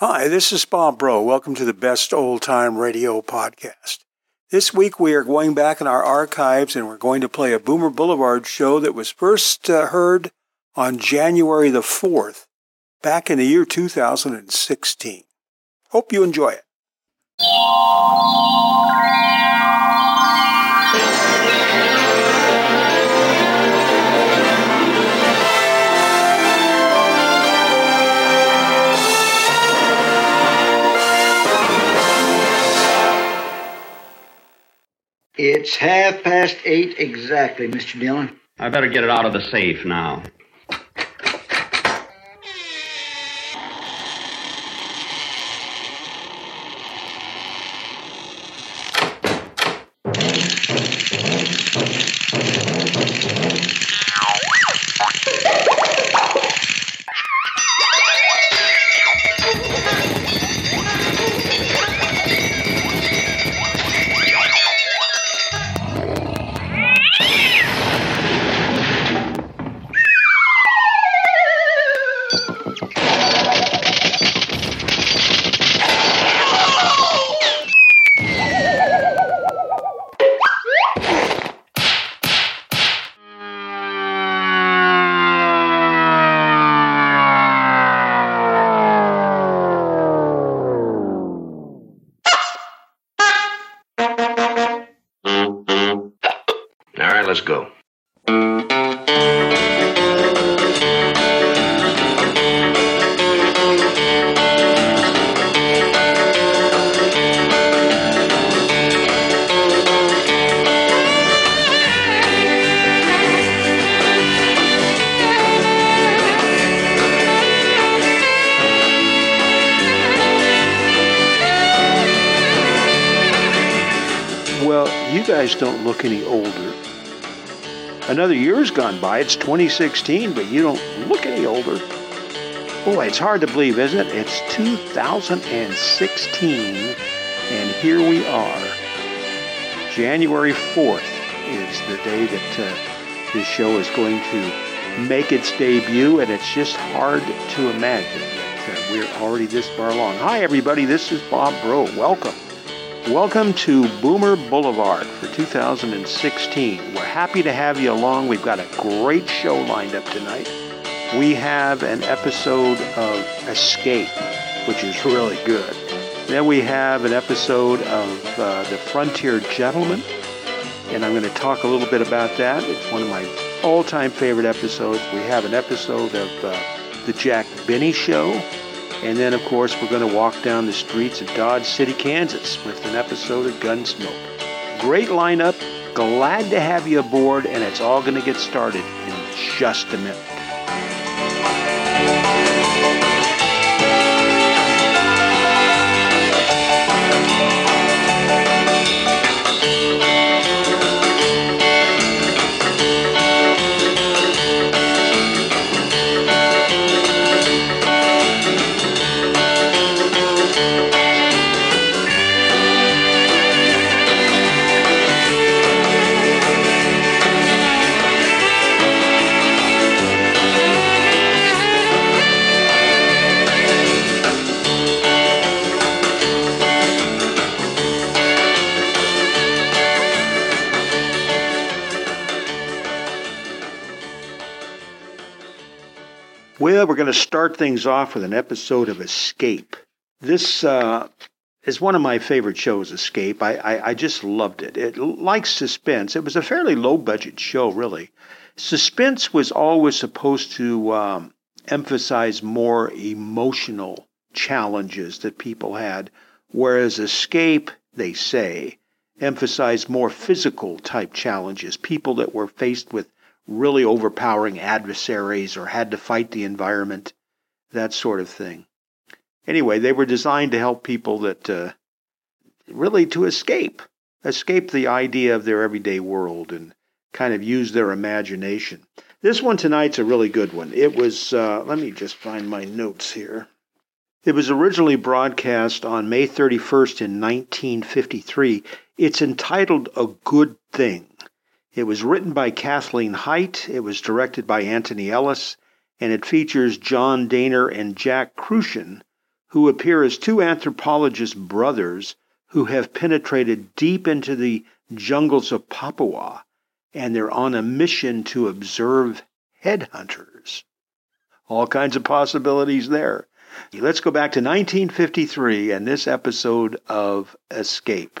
Hi, this is Bob Bro. Welcome to the Best Old Time Radio Podcast. This week we are going back in our archives and we're going to play a Boomer Boulevard show that was first uh, heard on January the 4th, back in the year 2016. Hope you enjoy it. It's half past eight exactly, Mr. Dillon. I better get it out of the safe now. Look any older. Another year's gone by. It's 2016, but you don't look any older. Boy, it's hard to believe, isn't it? It's 2016, and here we are. January 4th is the day that uh, this show is going to make its debut, and it's just hard to imagine that uh, we're already this far along. Hi, everybody. This is Bob Bro. Welcome. Welcome to Boomer Boulevard for 2016. We're happy to have you along. We've got a great show lined up tonight. We have an episode of Escape, which is really good. Then we have an episode of uh, The Frontier Gentleman, and I'm going to talk a little bit about that. It's one of my all-time favorite episodes. We have an episode of uh, The Jack Benny Show, and then, of course, we're going to walk down the streets of Dodge City, Kansas with an episode of Gunsmoke. Great lineup. Glad to have you aboard, and it's all going to get started in just a minute. Well, we're going to start things off with an episode of Escape. This uh, is one of my favorite shows, Escape. I, I, I just loved it. It like suspense. It was a fairly low budget show, really. Suspense was always supposed to um, emphasize more emotional challenges that people had, whereas Escape, they say, emphasized more physical type challenges. People that were faced with really overpowering adversaries or had to fight the environment, that sort of thing. Anyway, they were designed to help people that uh, really to escape, escape the idea of their everyday world and kind of use their imagination. This one tonight's a really good one. It was, uh, let me just find my notes here. It was originally broadcast on May 31st in 1953. It's entitled A Good Thing. It was written by Kathleen Hite, it was directed by Antony Ellis, and it features John Dehner and Jack Kruschen, who appear as two anthropologist brothers who have penetrated deep into the jungles of Papua and they're on a mission to observe headhunters. All kinds of possibilities there. Let's go back to 1953 and this episode of Escape.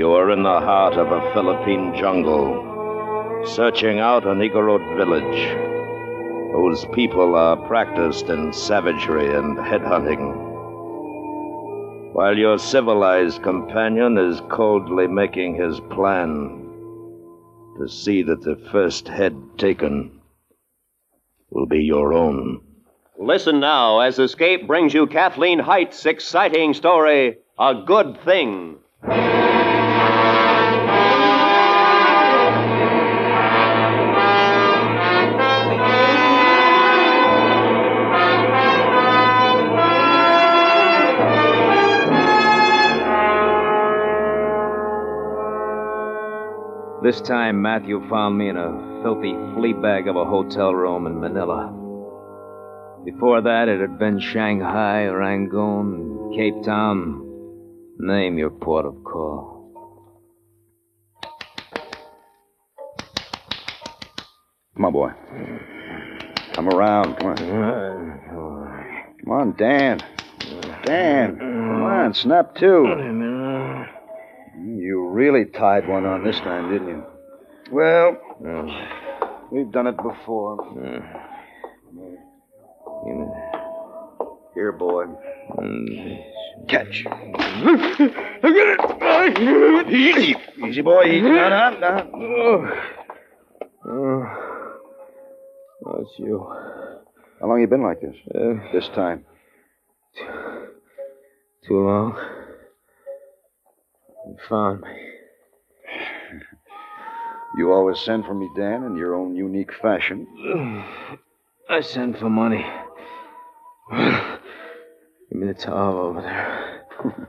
You are in the heart of a Philippine jungle, searching out an Igorot village whose people are practiced in savagery and headhunting, while your civilized companion is coldly making his plan to see that the first head taken will be your own. Listen now as Escape brings you Kathleen Hite's exciting story, A Good Thing. This time, Matthew found me in a filthy flea bag of a hotel room in Manila. Before that, it had been Shanghai, Rangoon, Cape Town. Name your port of call. Come on, boy. Come around. Come on. Come on, Dan. Dan. Come on, snap two. You really tied one on this time, didn't you? Well, we've done it before. Here, boy. Mm. Catch. Look at it. Easy. Easy, boy. Easy. No, no, no. Oh, it's you. How long you been like this? Uh. this time. Too long. Found me. You always send for me, Dan, in your own unique fashion. I send for money. Give me the towel over there.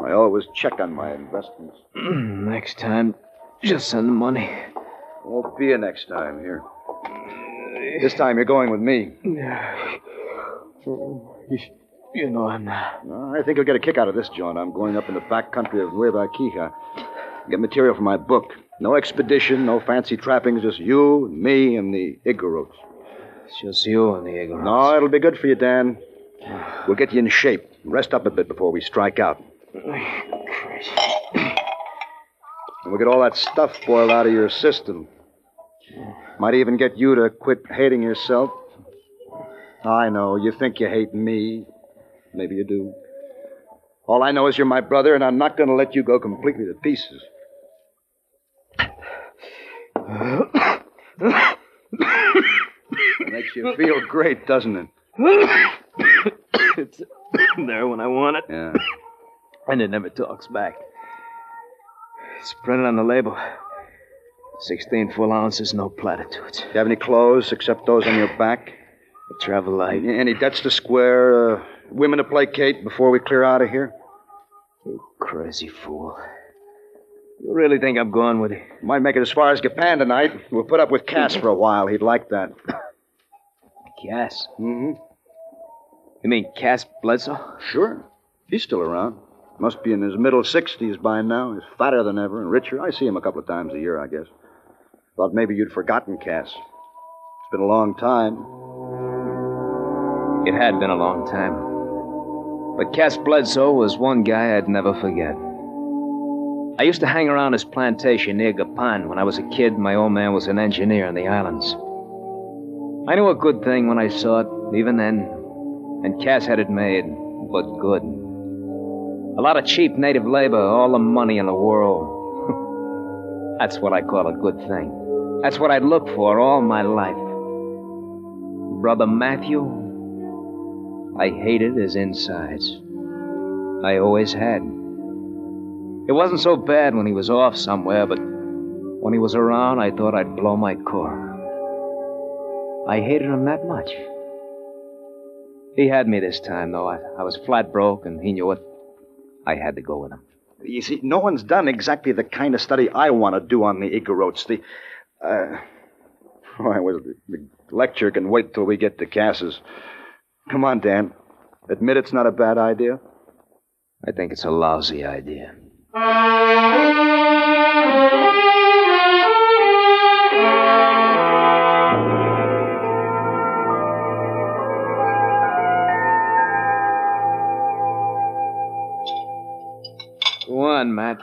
I always check on my investments. Next time, just send the money. Won't be a next time here. This time you're going with me. Oh, You know I'm not. Well, I think you'll get a kick out of this joint. I'm going up in the back country of Nueva Ecija. Get material for my book. No expedition, no fancy trappings, just you, me, and the Igorots. It's just you and the Igorots. No, it'll be good for you, Dan. We'll get you in shape. Rest up a bit before we strike out. And we'll get all that stuff boiled out of your system. Might even get you to quit hating yourself. I know, you think you hate me. Maybe you do. All I know is you're my brother, and I'm not going to let you go completely to pieces. Makes you feel great, doesn't it? it's there when I want it. Yeah. And it never talks back. It's printed on the label. 16 full ounces, no platitudes. Do You have any clothes except those on your back? A travel light. Any debts to square? Uh, women to placate before we clear out of here? You crazy fool. You really think I'm going with you? Might make it as far as Japan tonight. We'll put up with Cass for a while. He'd like that. Cass? Mm-hmm. You mean Cass Bledsoe? Sure. He's still around. Must be in his middle 60s by now. He's fatter than ever and richer. I see him a couple of times a year, I guess. Thought maybe you'd forgotten Cass. It's been a long time. It had been a long time. But Cass Bledsoe was one guy I'd never forget. I used to hang around his plantation near Gapan when I was a kid. My old man was an engineer in the islands. I knew a good thing when I saw it, even then. And Cass had it made, but good. A lot of cheap native labor, all the money in the world. That's what I call a good thing. That's what I'd look for all my life. Brother Matthew, I hated his insides. I always had. It wasn't so bad when he was off somewhere, but when he was around, I thought I'd blow my core. I hated him that much. He had me this time, though. I, I was flat broke, and he knew it. I had to go with him. You see, no one's done exactly the kind of study I want to do on the Igorots. The, uh, well, the, the lecture can wait till we get to Cass's. Come on, Dan. Admit it's not a bad idea? I think it's a lousy idea. Go on, Matt.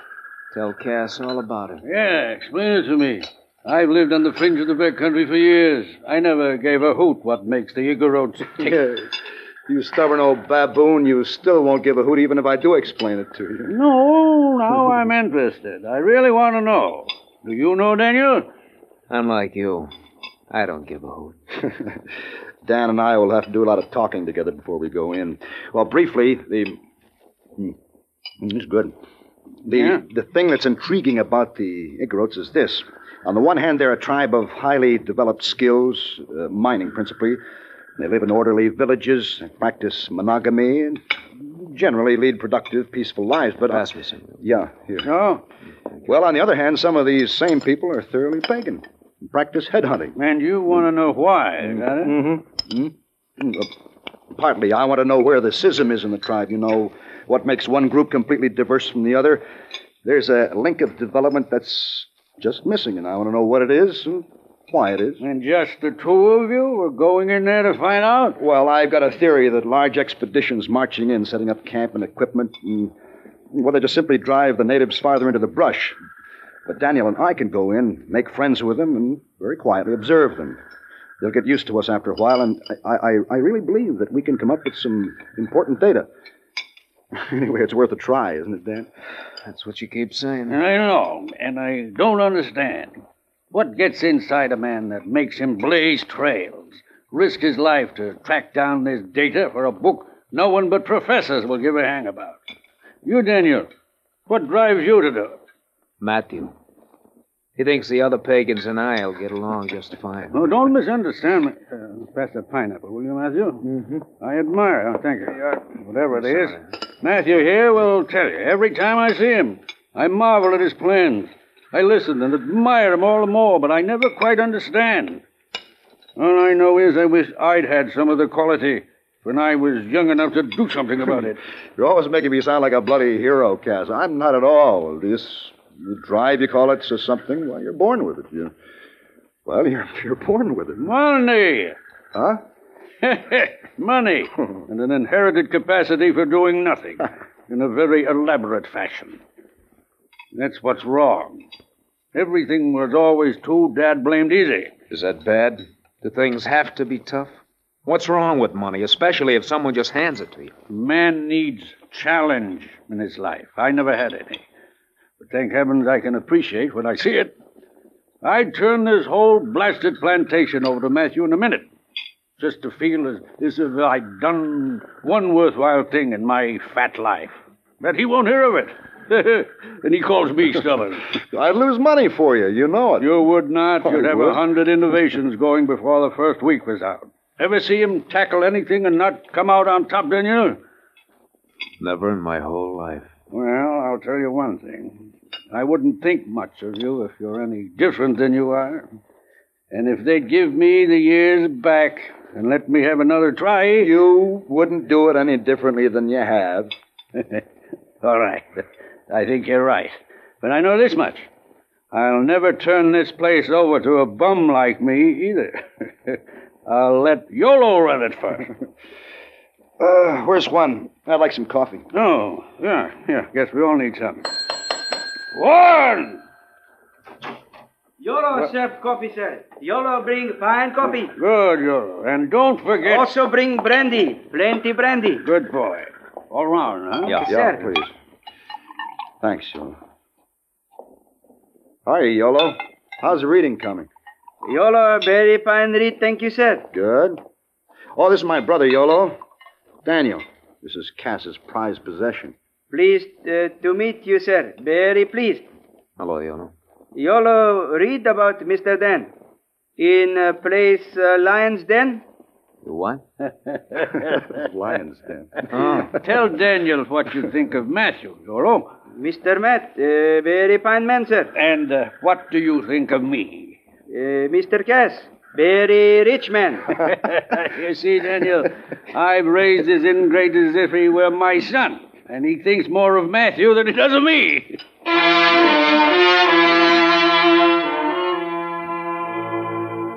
Tell Cass all about it. Yeah, explain it to me. I've lived on the fringe of the Bear Country for years. I never gave a hoot what makes the Igorots tick. You stubborn old baboon, you still won't give a hoot even if I do explain it to you. No, now I'm interested. I really want to know. Do you know, Daniel? I'm like you. I don't give a hoot. Dan and I will have to do a lot of talking together before we go in. Well, briefly, the. Hmm, It's good. The, Yeah? the thing that's intriguing about the Igorots is this. On the one hand, they're a tribe of highly developed skills, uh, mining principally. They live in orderly villages, practice monogamy, and generally lead productive, peaceful lives. But Pass me some. yeah, here. No. Well, on the other hand, some of these same people are thoroughly pagan, and practice headhunting. And you want to know why, is that it? Mm-hmm. Mm. Partly, I want to know where the schism is in the tribe. You know, what makes one group completely diverse from the other. There's a link of development that's just missing, and I want to know what it is and why it is. And just the two of you are going in there to find out? Well, I've got a theory that large expeditions marching in, setting up camp and equipment, and, well, they just simply drive the natives farther into the brush. But Daniel and I can go in, make friends with them, and very quietly observe them. They'll get used to us after a while, and I, I, I really believe that we can come up with some important data. Anyway, it's worth a try, isn't it, Dan? That's what you keep saying. I know, and I don't understand. What gets inside a man that makes him blaze trails, risk his life to track down this data for a book no one but professors will give a hang about? You, Daniel, what drives you to do it? Matthew. He thinks the other pagans and I'll get along just fine. Oh, don't misunderstand me. Uh, pass that pineapple, will you, Matthew? Mm-hmm. I admire. Oh, thank you. Yeah, whatever it is. Matthew here will tell you. Every time I see him, I marvel at his plans. I listen and admire him all the more, but I never quite understand. All I know is I wish I'd had some of the quality when I was young enough to do something about it. You're always making me sound like a bloody hero, Cass. I'm not at all. This drive, you call it, or something. Well, you're born with it. You, well, you're, you're born with it. Money! Huh? Money! and an inherited capacity for doing nothing in a very elaborate fashion. That's what's wrong. Everything was always too dad blamed easy. Is that bad? Do things have to be tough? What's wrong with money, especially if someone just hands it to you? Man needs challenge in his life. I never had any. But thank heavens I can appreciate when I see it. I'd turn this whole blasted plantation over to Matthew in a minute. Just to feel as, as if I'd done one worthwhile thing in my fat life. But he won't hear of it. and he calls me stubborn. I'd lose money for you. You know it. You would not. I You'd have a hundred innovations going before the first week was out. Ever see him tackle anything and not come out on top, Daniel? Never in my whole life. Well, I'll tell you one thing. I wouldn't think much of you if you're any different than you are. And if they'd give me the years back and let me have another try. You wouldn't do it any differently than you have. All right. I think you're right. But I know this much. I'll never turn this place over to a bum like me either. I'll let Yolo run it first. Uh, where's one? I'd like some coffee. Oh, yeah, yeah. Guess we all need some. One! Yolo serve coffee, sir. Yolo bring fine coffee. Good, Yolo. And don't forget. Also bring brandy. Plenty brandy. Good boy. All round, huh? Yeah. Yeah, Sir. please. Thanks, Yolo. Hi, Yolo. How's the reading coming? Yolo, very fine read, thank you, sir. Good. Oh, this is my brother, Yolo. Daniel. This is Cass's prized possession. Pleased uh, to meet you, sir. Very pleased. Hello, Yolo. Yolo, read about Mr. Dan. In uh, place uh, Lion's Den? What? Lion's Den. Oh, tell Daniel what you think of Matthew, Yolo. Mr. Matt, uh, very fine man, sir. And uh, what do you think of me? Uh, Mr. Cass, very rich man. you see, Daniel, I've raised this ingrate as if he were my son, and he thinks more of Matthew than he does of me.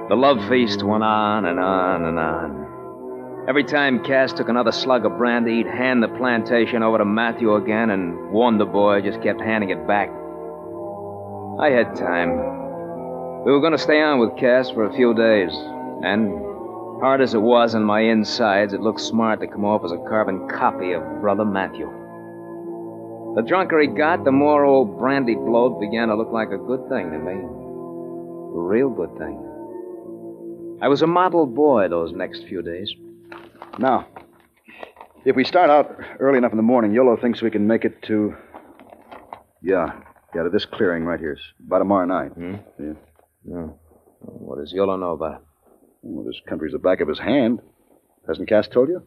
The love feast went on and on and on. Every time Cass took another slug of brandy, he'd hand the plantation over to Matthew again and warn the Boy just kept handing it back. I had time. We were going to stay on with Cass for a few days, and hard as it was on my insides, it looked smart to come off as a carbon copy of Brother Matthew. The drunker he got, the more old brandy bloat began to look like a good thing to me. A real good thing. I was a model boy those next few days. Now, if we start out early enough in the morning, Yolo thinks we can make it to. Yeah, yeah, to this clearing right here. It's by tomorrow night. Hmm? Yeah. No. What does Yolo know about it? Well, this country's the back of his hand. Hasn't Cass told you?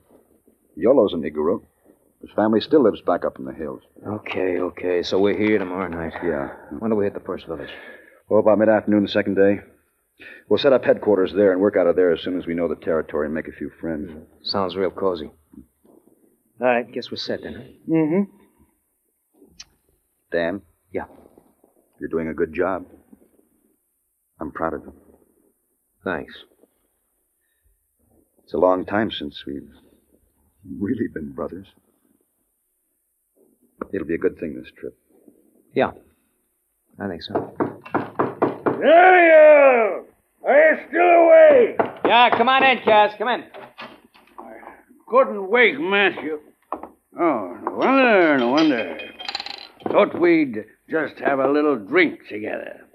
Yolo's an Igorot. His family still lives back up in the hills. Okay, okay. So we're here tomorrow night. Yeah. When do we hit the first village? Well, about mid afternoon the second day. We'll set up headquarters there and work out of there as soon as we know the territory and make a few friends. Sounds real cozy. All right, guess we're set then. Huh? Mm-hmm. Dan? Yeah. You're doing a good job. I'm proud of you. Thanks. It's a long time since we've really been brothers. It'll be a good thing, this trip. Yeah. I think so. Daniel! Are you still awake? Yeah, come on in, Cass. Come in. I Couldn't wake Matthew. Oh, no wonder, no wonder. Thought we'd just have a little drink together.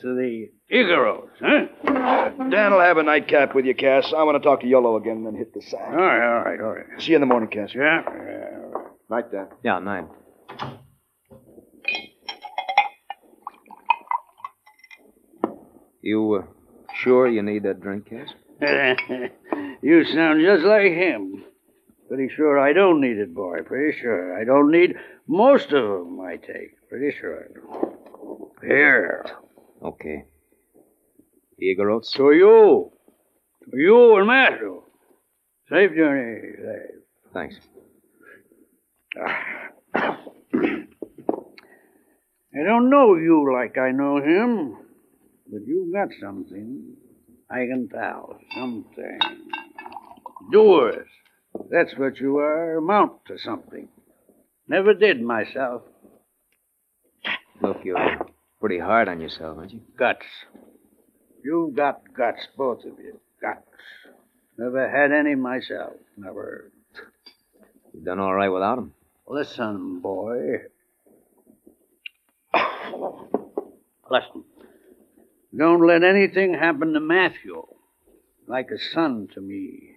To the Igoros, huh? Dan will have a nightcap with you, Cass. I want to talk to Yolo again and then hit the sack. All right, all right, all right. See you in the morning, Cass. Yeah? yeah all right. Night, Dan. Yeah, nine. You uh, sure you need that drink, Cass? you sound just like him. Pretty sure I don't need it, boy. Pretty sure. I don't need most of them, I take. Pretty sure. Here. Okay. Igorots? To you. To you and Matthew. Safe journey. Safe. Thanks. I don't know you like I know him, but you've got something. I can tell. Something. Doers. That's what you are. Amount to something. Never did myself. Look, you're pretty hard on yourself, aren't you? Guts. You've got guts, both of you. Guts. Never had any myself. Never. You've done all right without them. Listen, boy. Listen. Don't let anything happen to Matthew. Like a son to me.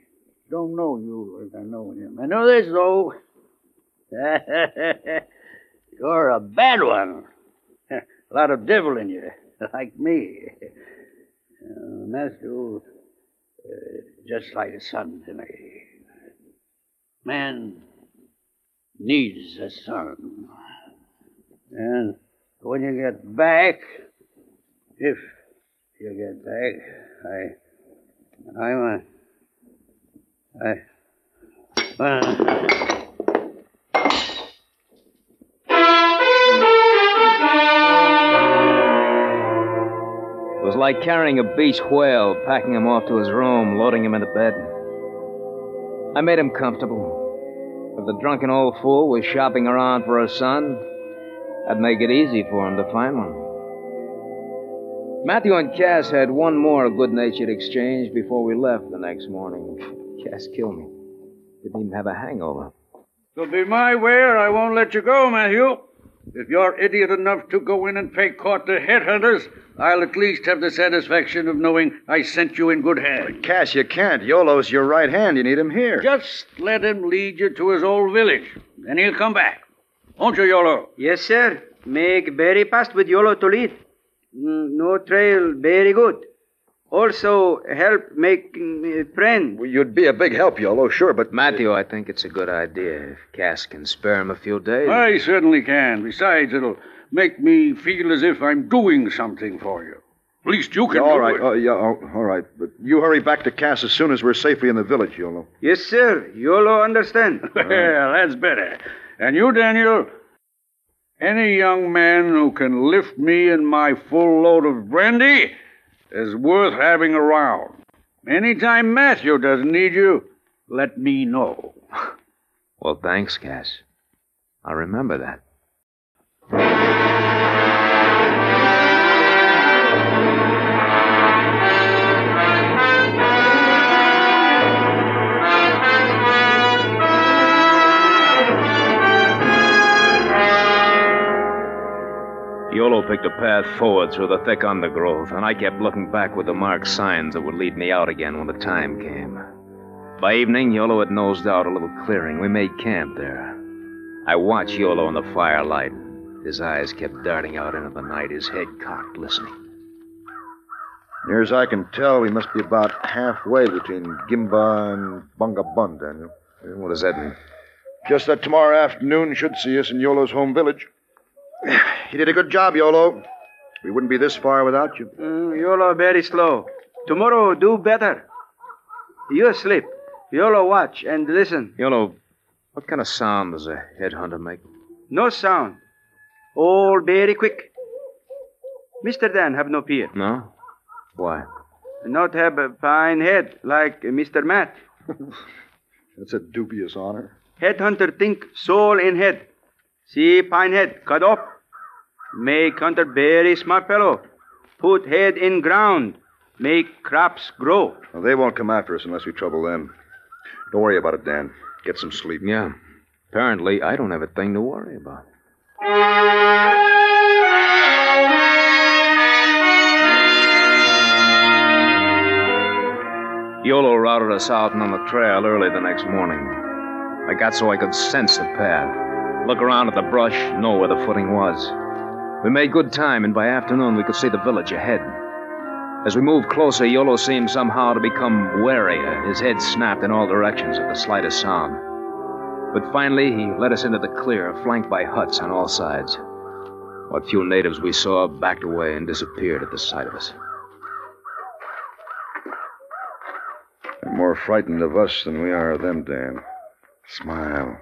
Don't know you like I know him. I know this, though. You're a bad one. A lot of devil in you, like me. Uh, Matthew, uh, just like a son to me. Man needs a son. And when you get back, if you get back, I, I'm a, I, uh, It was like carrying a beach whale, packing him off to his room, loading him into bed. I made him comfortable. If the drunken old fool was shopping around for a son, I'd make it easy for him to find one. Matthew and Cass had one more good natured exchange before we left the next morning. Cass killed me. Didn't even have a hangover. it'll be my way or I won't let you go, Matthew. If you're idiot enough to go in and pay court to headhunters, I'll at least have the satisfaction of knowing I sent you in good hands. Cass, you can't. Yolo's your right hand. You need him here. Just let him lead you to his old village. Then he'll come back. Won't you, Yolo? Yes, sir. Make very fast with Yolo to lead. No trail very good. Also help make mm, friend. Well, you'd be a big help, Yolo, sure, but. Matthew, I think it's a good idea if Cass can spare him a few days. I certainly can. Besides, it'll make me feel as if I'm doing something for you. At least you can Yeah, all do right. it. Oh, yeah, oh, all right. But you hurry back to Cass as soon as we're safely in the village, Yolo. Yes, sir. Yolo understand. well, that's better. And you, Daniel, any young man who can lift me and my full load of brandy is worth having around. Anytime Matthew doesn't need you, let me know. Well, thanks, Cass. I'll remember that. Yolo picked a path forward through the thick undergrowth, and I kept looking back with the marked signs that would lead me out again when the time came. By evening, Yolo had nosed out a little clearing. We made camp there. I watched Yolo in the firelight. His eyes kept darting out into the night, his head cocked, listening. Near as I can tell, we must be about halfway between Guimba and Bongabon, Daniel. What does that mean? Just that tomorrow afternoon should see us in Yolo's home village. You did a good job, Yolo. We wouldn't be this far without you. Mm, Yolo very slow. Tomorrow do better. You asleep. Yolo watch and listen. Yolo, what kind of sound does a headhunter make? No sound. All very quick. Mr. Dan have no fear. No? Why? Not have a fine head like Mr. Matt. That's a dubious honor. Headhunter think soul in head. See fine head cut off. Make hunter very smart fellow. Put head in ground. Make crops grow. Well, they won't come after us unless we trouble them. Don't worry about it, Dan. Get some sleep. Yeah. Apparently, I don't have a thing to worry about. Yolo routed us out and on the trail early the next morning. I got so I could sense the path, look around at the brush, know where the footing was. We made good time, and by afternoon we could see the village ahead. As we moved closer, Yolo seemed somehow to become warier. His head snapped in all directions at the slightest sound. But finally, he led us into the clear, flanked by huts on all sides. What few natives we saw backed away and disappeared at the sight of us. They're more frightened of us than we are of them, Dan. Smile.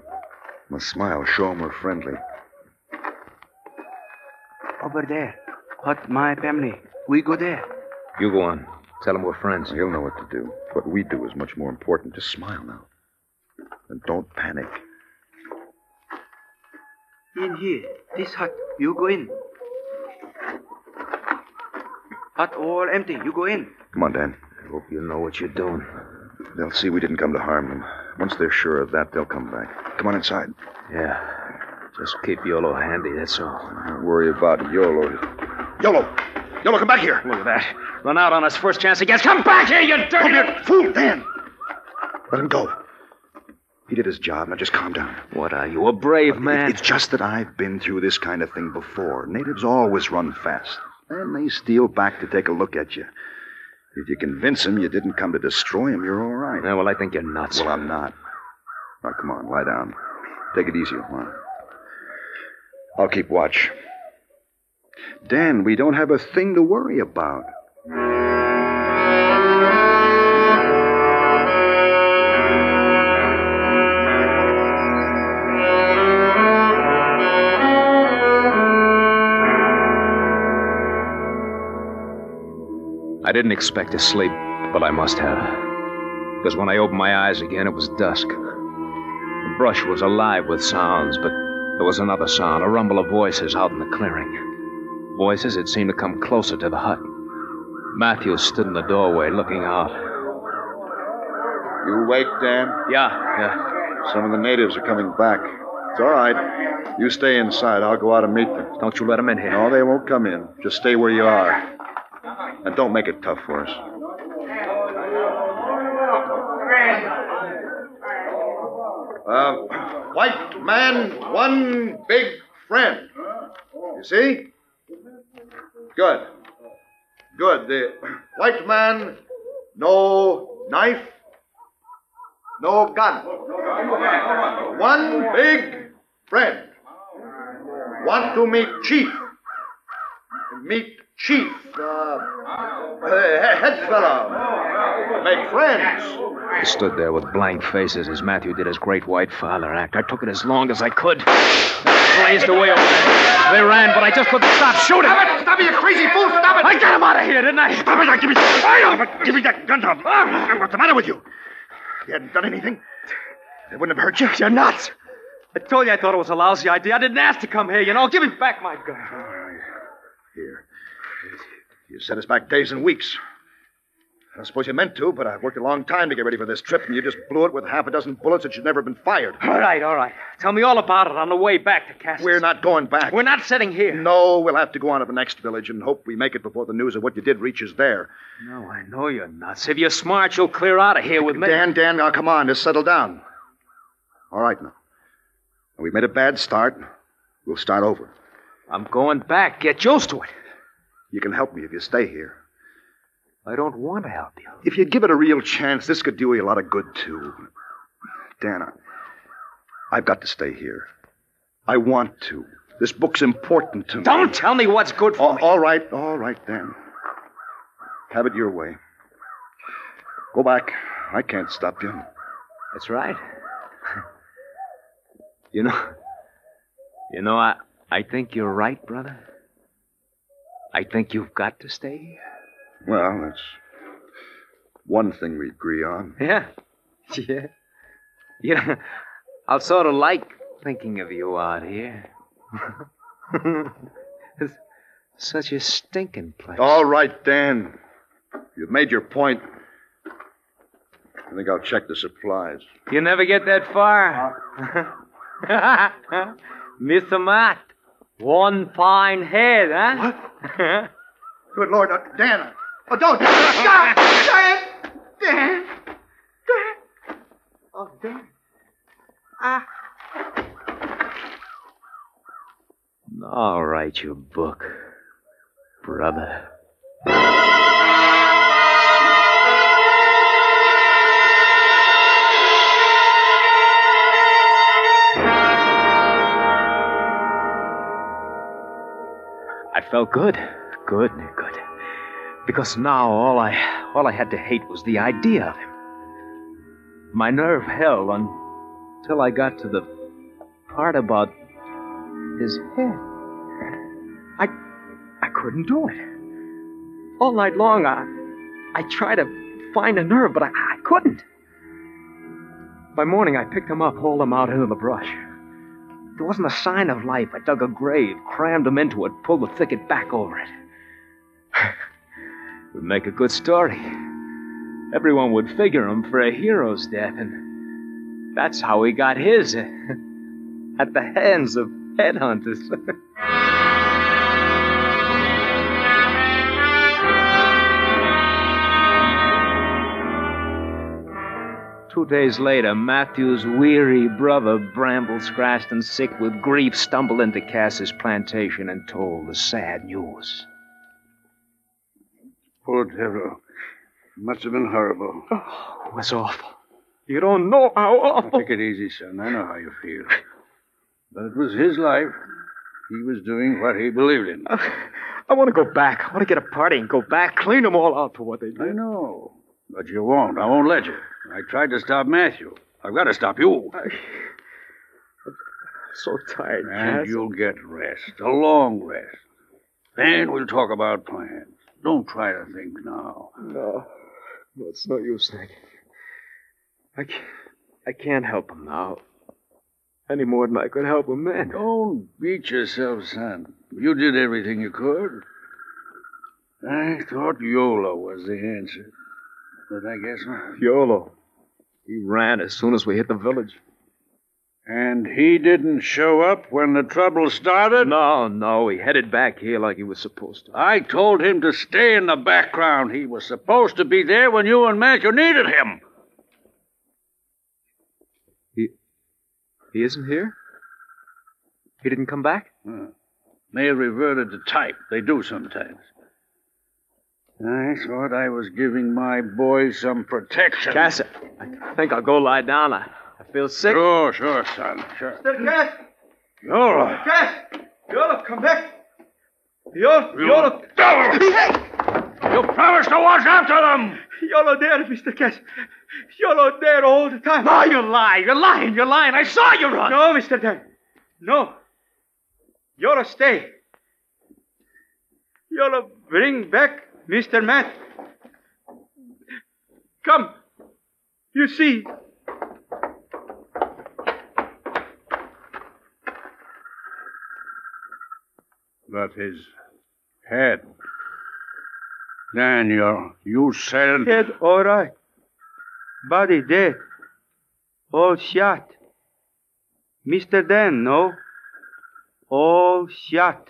Must smile. Show Show 'em we're friendly. Over there. Hut my family. We go there. You go on. Tell him we're friends. He'll know what to do. What we do is much more important. Just smile now. And don't panic. In here. This hut. You go in. Hut all empty. You go in. Come on, Dan. I hope you know what you're doing. They'll see we didn't come to harm them. Once they're sure of that, they'll come back. Come on inside. Yeah. Just keep Yolo handy, that's all. Don't worry about Yolo. Yolo! Yolo, come back here! Look at that. Run out on us first chance he gets. Come back here, you dirty... Come here, fool, Dan! Let him go. He did his job. Now just calm down. What are you, a brave man? It's just that I've been through this kind of thing before. Natives always run fast. And they steal back to take a look at you. If you convince him you didn't come to destroy him, you're all right. Yeah, well, I think you're nuts. Well, I'm not. Now, come on, lie down. Take it easy, on. I'll keep watch. Dan, we don't have a thing to worry about. I didn't expect to sleep, but I must have. Because when I opened my eyes again, it was dusk. The brush was alive with sounds, but there was another sound, a rumble of voices out in the clearing. Voices that seemed to come closer to the hut. Matthews stood in the doorway looking out. You awake, Dan? Yeah, yeah. Some of the natives are coming back. It's all right. You stay inside. I'll go out and meet them. Don't you let them in here. No, they won't come in. Just stay where you are. And don't make it tough for us. Uh, white man, one big friend. You see? Good. Good. The white man, no knife, no gun. One big friend. Want to meet chief. Meet chief. Uh, head fella. Make friends. I stood there with blank faces as Matthew did his great white father act. I took it as long as I could. Blazed away over there. They ran, but I just couldn't stop shooting. Stop it! Stop it, you crazy fool! Stop it! I got him out of here, didn't I? Stop it! Give me, Stop it. Give me that gun, Tom. What's the matter with you? You hadn't done anything. They wouldn't have hurt you. You're nuts. I told you I thought it was a lousy idea. I didn't ask to come here, you know. Give me back my gun. Here. You set us back days and weeks. I suppose you meant to, but I've worked a long time to get ready for this trip, and you just blew it with half a dozen bullets that should never have been fired. All right, all right. Tell me all about it on the way back to Cass. We're not going back. We're not sitting here. No, we'll have to go on to the next village and hope we make it before the news of what you did reaches there. No, I know you're nuts. If you're smart, you'll clear out of here with me. Dan, Dan, now come on, just settle down. All right, now. We've made a bad start. We'll start over. I'm going back. Get used to it. You can help me if you stay here. I don't want to help you. If you give it a real chance, this could do you a lot of good, too. Dana, I've got to stay here. I want to. This book's important to me. Don't tell me what's good for all, me. All right, all right, Dan. Have it your way. Go back. I can't stop you. That's right. you know, you know, I, I think you're right, brother. I think you've got to stay here. Well, that's one thing we agree on. Yeah. Yeah. Know, I'll sort of like thinking of you out here. it's such a stinking place. All right, Dan. You've made your point. I think I'll check the supplies. You never get that far. Mr. Matt, one fine head, huh? What? Good Lord, uh, Dan. Oh, don't! Stop! Dan! Dan! Dan! Oh, Dan. Ah. All right, you book, brother. Felt good, good, good. Because now all I all I had to hate was the idea of him. My nerve held until I got to the part about his head. I I couldn't do it. All night long I I tried to find a nerve, but I, I couldn't. By morning I picked him up, hauled him out into the brush. There wasn't a sign of life. I dug a grave, crammed him into it, pulled the thicket back over it. would make a good story. Everyone would figure him for a hero's death, and that's how he got his at the hands of headhunters. Two days later, Matthew's weary brother, Bramble, scratched and sick with grief, stumbled into Cass's plantation and told the sad news. Poor devil. Must have been horrible. Oh, it was awful. You don't know how awful. Take it easy, son. I know how you feel. But it was his life. He was doing what he believed in. Uh, I want to go back. I want to get a party and go back, clean them all out for what they did. I know. But you won't. I won't let you. I tried to stop Matthew. I've got to stop you. I... I'm so tired, And Cass. you'll get rest. A long rest. Then we'll talk about plans. Don't try to think now. No. No, it's no use thinking. I can't, I can't help him now. Any more than I could help him then. Don't beat yourself, son. You did everything you could. I thought Yolo was the answer. But I guess not. Yolo. He ran as soon as we hit the village. And he didn't show up when the trouble started? No, no. He headed back here like he was supposed to. I told him to stay in the background. He was supposed to be there when you and Matthew needed him. He. He isn't here? He didn't come back? May have reverted to type. They do sometimes. I thought I was giving my boy some protection. Cass, I think I'll go lie down. I, I feel sick. Sure, sure, son, sure. Mr. Cass! Yolo! Cass! Yolo, come back! Yolo, Yolo! Devil! You promised to watch after them! Yolo there, Mr. Cass. Yolo there all the time. Oh, you lie. You're lying. You're lying. I saw you run. No, Mr. Dan. No. Yolo, stay. Yolo, bring back Mr. Matt. Come. You see. But his head. Daniel, you said. Head all right. Body dead. All shot. Mr. Dan, no? All shot.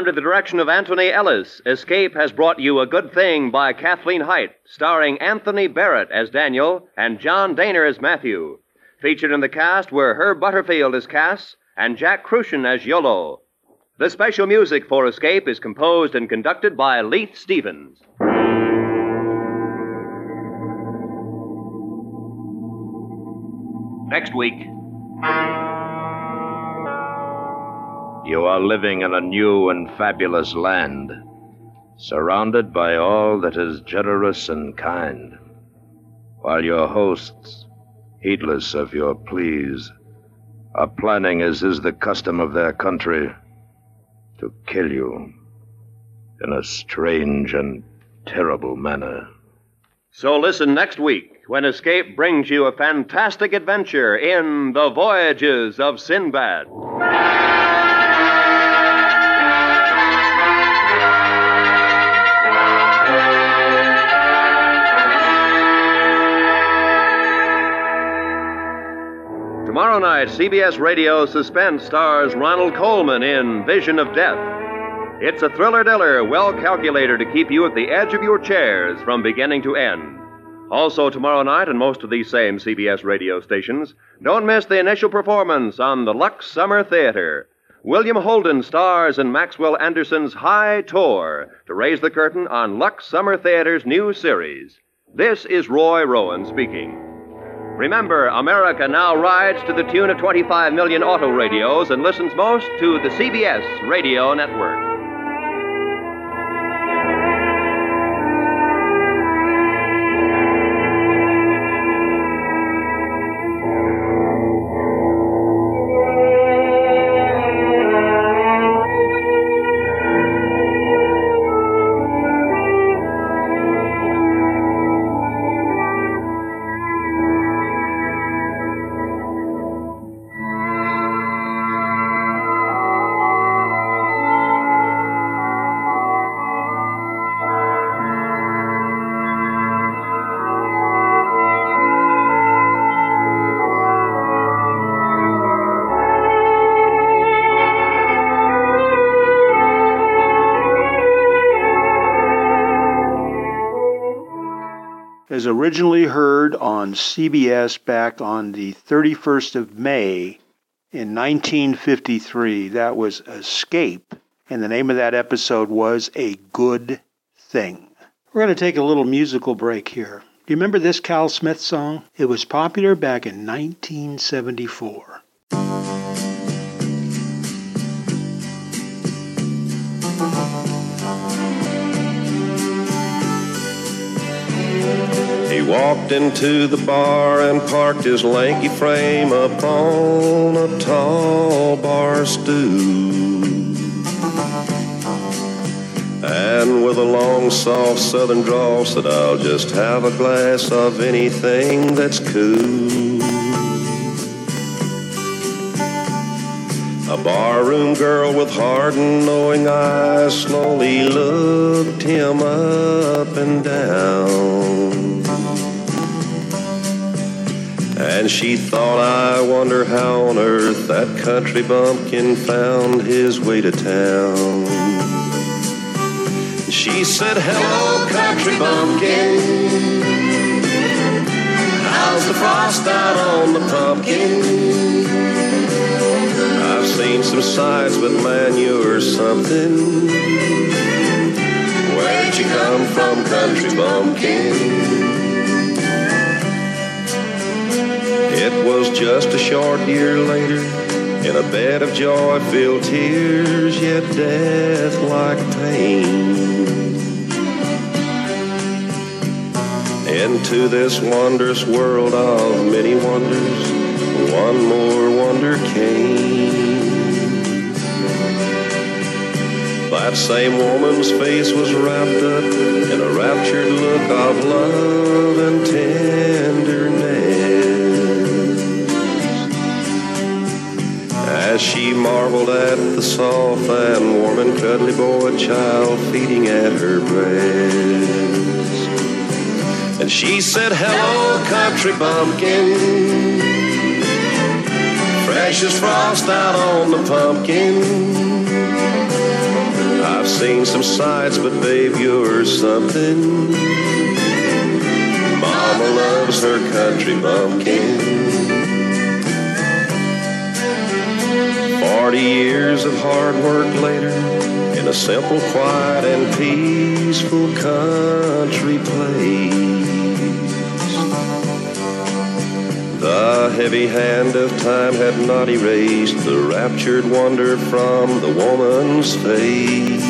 Under the direction of Antony Ellis, Escape has brought you A Good Thing by Kathleen Hite, starring Anthony Barrett as Daniel and John Dehner as Matthew. Featured in the cast were Herb Butterfield as Cass and Jack Kruschen as Yolo. The special music for Escape is composed and conducted by Leith Stevens. Next week. You are living in a new and fabulous land, surrounded by all that is generous and kind, while your hosts, heedless of your pleas, are planning, as is the custom of their country, to kill you in a strange and terrible manner. So listen next week when Escape brings you a fantastic adventure in The Voyages of Sinbad. Tomorrow night, CBS Radio Suspense stars Ronald Colman in Vision of Death. It's a thriller diller well calculated to keep you at the edge of your chairs from beginning to end. Also, tomorrow night, and most of these same CBS radio stations, don't miss the initial performance on the Lux Summer Theater. William Holden stars in Maxwell Anderson's High Tor to raise the curtain on Lux Summer Theater's new series. This is Roy Rowan speaking. Remember, America now rides to the tune of 25 million auto radios and listens most to the CBS radio network. Originally heard on CBS back on the 31st of May in 1953, that was Escape, and the name of that episode was A Good Thing. We're going to take a little musical break here. Do you remember this Cal Smith song? It was popular back in 1974. Walked into the bar and parked his lanky frame upon a tall bar stool. And with a long, soft southern drawl, said, I'll just have a glass of anything that's cool. A barroom girl with hard and knowing eyes slowly looked him up and down. And she thought, I wonder how on earth that country bumpkin found his way to town. She said, Hello, country bumpkin. How's the frost out on the pumpkin? I've seen some sights, but man, you're something. Where'd you come from, country bumpkin? It was just a short year later, in a bed of joy filled tears, yet death like pain. Into this wondrous world of many wonders, one more wonder came. That same woman's face was wrapped up in a raptured look of love and tenderness. As she marveled at the soft and warm and cuddly boy child feeding at her breast. And she said, Hello, country bumpkin. Fresh as frost out on the pumpkin. I've seen some sights, but babe, you're something. Mama loves her country bumpkin. Forty years of hard work later, in a simple, quiet, and peaceful country place. The heavy hand of time had not erased the raptured wonder from the woman's face.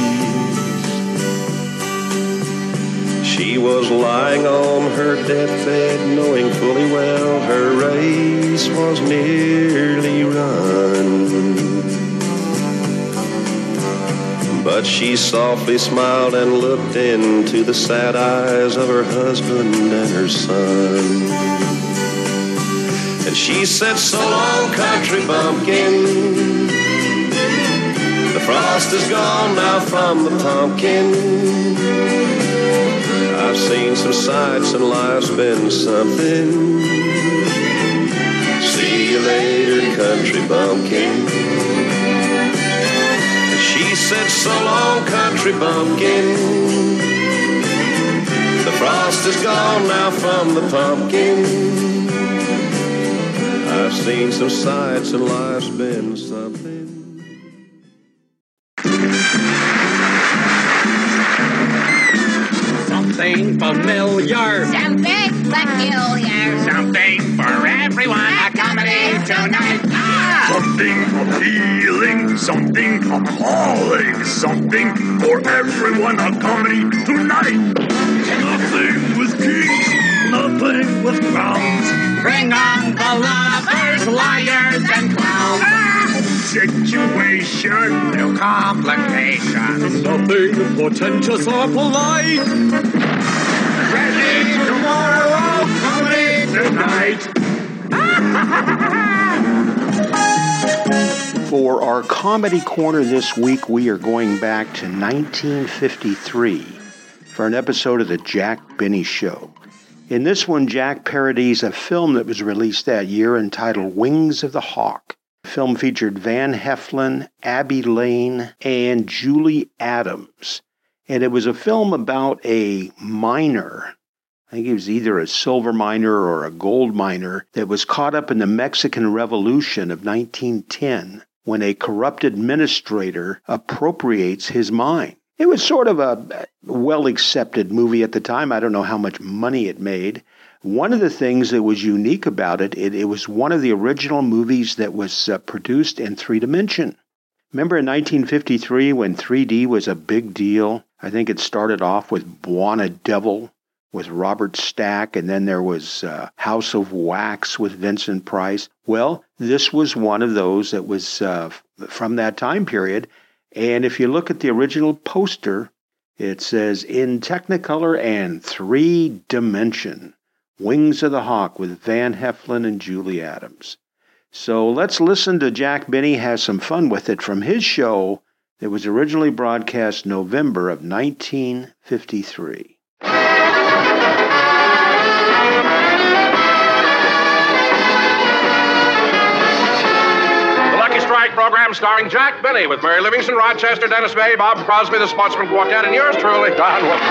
She was lying on her deathbed, knowing fully well her race was nearly run. But she softly smiled and looked into the sad eyes of her husband and her son. And she said, So long, country bumpkin. The frost is gone now from the pumpkin. I've seen some sights and life's been something. See you later, country bumpkin. She said, So long, country bumpkin. The frost is gone now from the pumpkin. I've seen some sights and life's been something. Something familiar. Something familiar. Something for everyone. A comedy tonight. Something appealing, something appalling, something for everyone. A comedy tonight. Nothing with kings, nothing with crowns. Bring on the lovers, liars, and clowns. Ah! Situation, no complications. nothing portentous or polite. Ready tomorrow, comedy tonight. For our comedy corner this week, we are going back to 1953 for an episode of The Jack Benny Show. In this one, Jack parodies a film that was released that year entitled Wings of the Hawk. The film featured Van Heflin, Abbe Lane, and Julie Adams. And it was a film about a miner. I think he was either a silver miner or a gold miner that was caught up in the Mexican Revolution of 1910 when a corrupt administrator appropriates his mine. It was sort of a well accepted movie at the time. I don't know how much money it made. One of the things that was unique about it, it, it was one of the original movies that was uh, produced in three dimension. Remember in 1953 when 3D was a big deal? I think it started off with Bwana Devil with Robert Stack, and then there was uh, House of Wax with Vincent Price. Well, this was one of those that was uh, from that time period. And if you look at the original poster, it says in Technicolor and three dimension Wings of the Hawk with Van Heflin and Julie Adams. So let's listen to Jack Benny has some fun with it from his show that was originally broadcast November of 1953. Lucky program starring Jack Benny with Mary Livingstone, Rochester, Dennis Day, Bob Crosby, the Sportsmen Quartet, and yours truly, Don Wilson.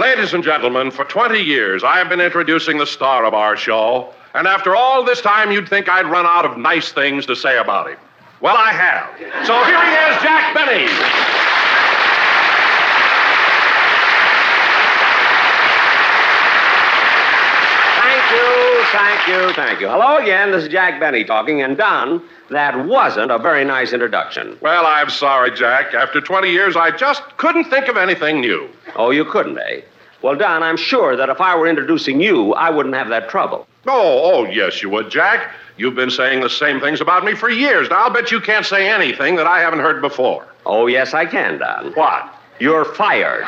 Ladies and gentlemen, for 20 years I have been introducing the star of our show, and after all this time you'd think I'd run out of nice things to say about him. Well, I have. So here he is, Jack Benny. Thank you, thank you, thank you. Hello again. This is Jack Benny talking. And Don, that wasn't a very nice introduction. Well, I'm sorry, Jack. After 20 years, I just couldn't think of anything new. Oh, you couldn't, eh? Well, Don, I'm sure that if I were introducing you, I wouldn't have that trouble. Oh, oh, yes, you would, Jack. You've been saying the same things about me for years. Now, I'll bet you can't say anything that I haven't heard before. Oh, yes, I can, Don. What? You're fired.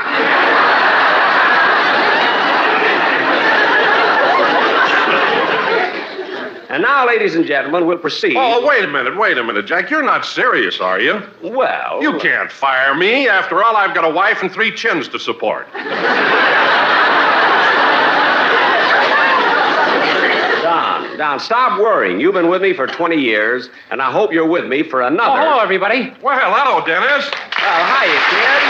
And now, ladies and gentlemen, we'll proceed. Oh, wait a minute, wait a minute, Jack. You're not serious, are you? Well. You can't fire me. After all, I've got a wife and three chins to support. Don, Don, stop worrying. You've been with me for 20 years, and I hope you're with me for another. Oh, hello, everybody. Well, hello, Dennis. Well, hiya, kid.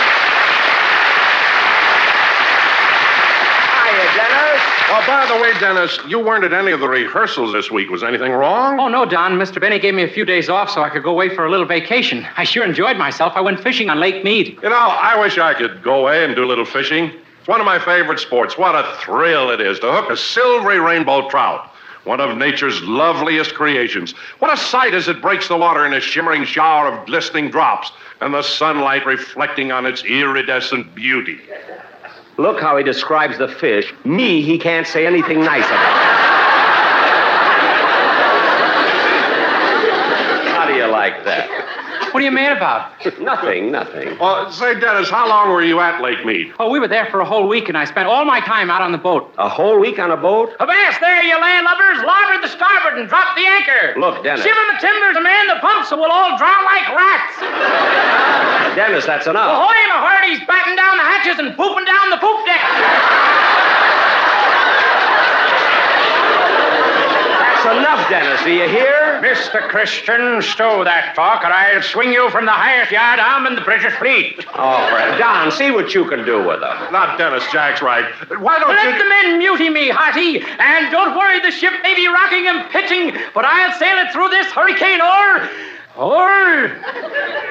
Hiya, Dennis. Oh, by the way, Dennis, you weren't at any of the rehearsals this week. Was anything wrong? Oh, no, Don. Mr. Benny gave me a few days off so I could go away for a little vacation. I sure enjoyed myself. I went fishing on Lake Mead. You know, I wish I could go away and do a little fishing. It's one of my favorite sports. What a thrill it is to hook a silvery rainbow trout. One of nature's loveliest creations. What a sight as it breaks the water in a shimmering shower of glistening drops and the sunlight reflecting on its iridescent beauty. Look how he describes the fish. Me, he can't say anything nice about. How do you like that? What are you mad about? nothing, nothing. Well, say, Dennis, how long were you at Lake Mead? Oh, we were there for a whole week, and I spent all my time out on the boat. A whole week on a boat? Avast there, you landlubbers! Larboard the starboard and drop the anchor! Look, Dennis. Shiver the timbers and man the pumps, or we'll all drown like rats! Dennis, that's enough. Ahoy, my hearties! Batten down the hatches and pooping down the poop deck! That's enough, Dennis. Do you hear? Mr. Christian, stow that talk, or I'll swing you from the highest yard arm in the British fleet. Oh, Fred. Don, see what you can do with them. Not Dennis, Jack's right. Why don't you Let you. the men mutiny me, hearty, and don't worry, the ship may be rocking and pitching, but I'll sail it through this hurricane, or, or,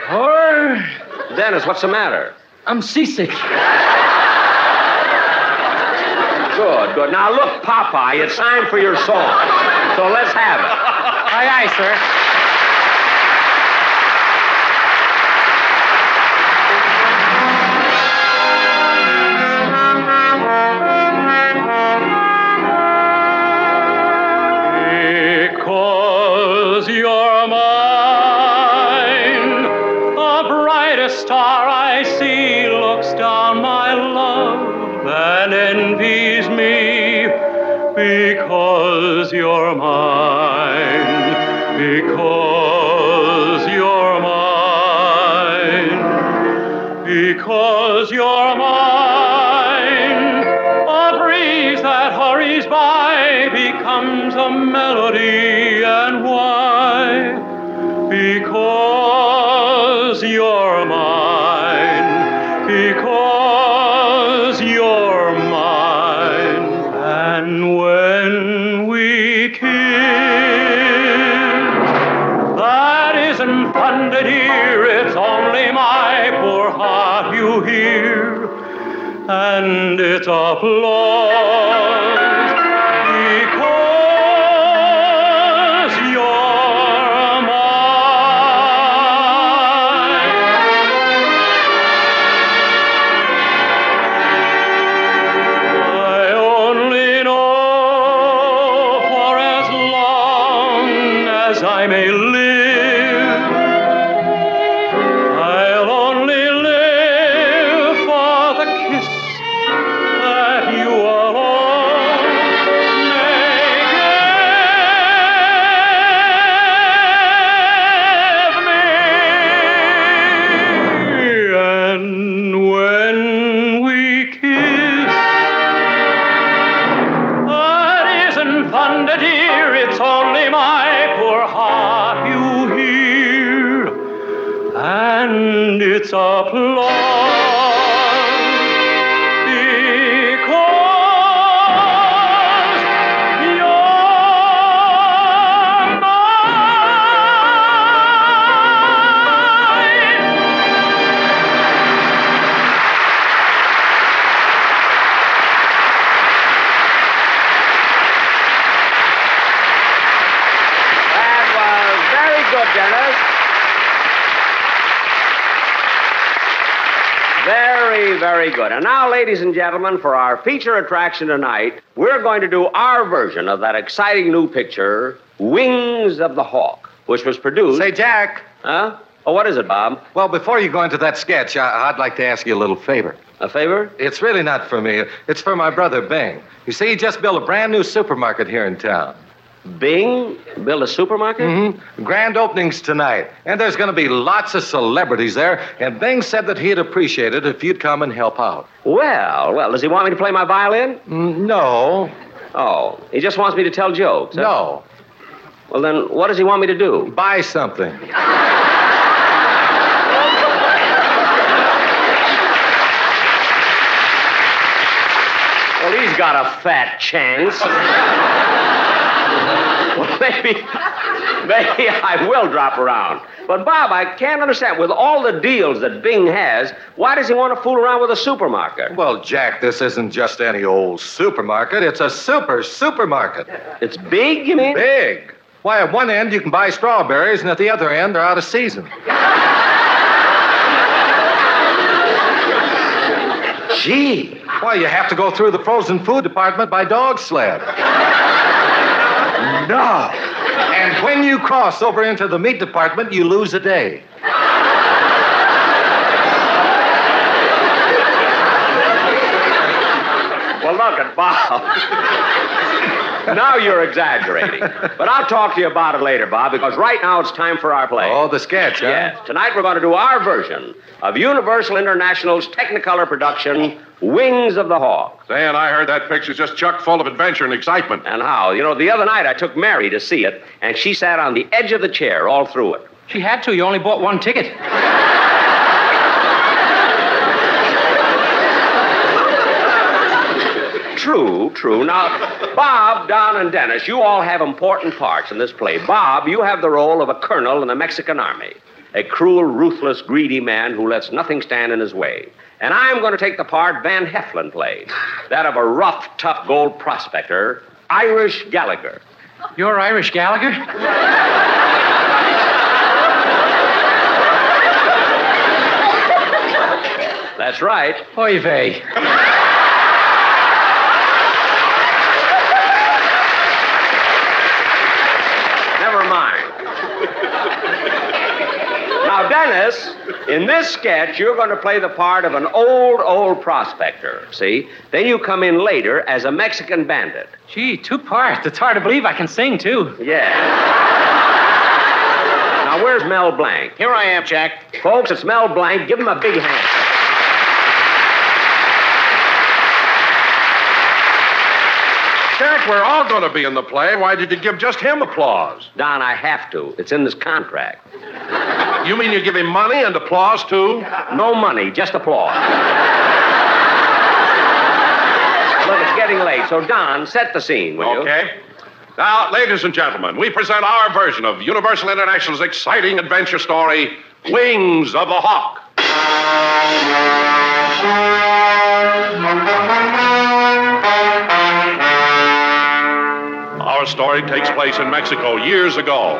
or. Dennis, what's the matter? I'm seasick. Good, good. Now, look, Popeye, it's time for your song. So let's have it. Aye, aye, sir. Because you're mine, because you're mine, because you're mine. To hear, it's only my poor heart you hear. And it's applause ladies and gentlemen, for our feature attraction tonight, we're going to do our version of that exciting new picture, Wings of the Hawk, which was produced. Say, Jack. Huh? Oh, what is it, Bob? Well, before you go into that sketch, I- I'd like to ask you a little favor. A favor? It's really not for me. It's for my brother, Bing. You see, he just built a brand new supermarket here in town. Bing build a supermarket? Mm-hmm. Grand openings tonight. And there's going to be lots of celebrities there. And Bing said that he'd appreciate it if you'd come and help out. Well, well, does he want me to play my violin? Mm, no. Oh, he just wants me to tell jokes. huh? No. Well, then, what does he want me to do? Buy something. Well, he's got a fat chance. maybe, maybe I will drop around. But, Bob, I can't understand. With all the deals that Bing has, why does he want to fool around with a supermarket? Well, Jack, this isn't just any old supermarket. It's a super supermarket. It's big, you mean? Big. Why, at one end you can buy strawberries, and at the other end they're out of season. Gee. Why, you have to go through the frozen food department by dog sled. No. And when you cross over into the meat department, you lose a day. Well, look at Bob. now you're exaggerating. But I'll talk to you about it later, Bob, because right now it's time for our play. Oh, the sketch, huh? Yes. Tonight we're going to do our version of Universal International's Technicolor production, Wings of the Hawk. Say, and I heard that picture's just chock full of adventure and excitement. And how? You know, the other night I took Mary to see it, and she sat on the edge of the chair all through it. She had to. You only bought one ticket. True, true. Now, Bob, Don, and Dennis, you all have important parts in this play. Bob, you have the role of a colonel in the Mexican army, a cruel, ruthless, greedy man who lets nothing stand in his way. And I'm going to take the part Van Heflin played, that of a rough, tough gold prospector, Irish Gallagher. You're Irish Gallagher? That's right. Oy vey. Never mind. Now, Dennis, in this sketch, you're going to play the part of an old, old prospector. See? Then you come in later as a Mexican bandit. Gee, two parts. It's hard to believe I can sing, too. Yeah. Now, where's Mel Blanc? Here I am, Jack. Folks, it's Mel Blanc. Give him a big hand. Jack, we're all going to be in the play. Why did you give just him applause? Don, I have to. It's in this contract. You mean you give him money and applause, too? No money, just applause. Look, it's getting late, so Don, set the scene, will you? Okay. Now, ladies and gentlemen, we present our version of Universal International's exciting adventure story, Wings of the Hawk. Our story takes place in Mexico years ago.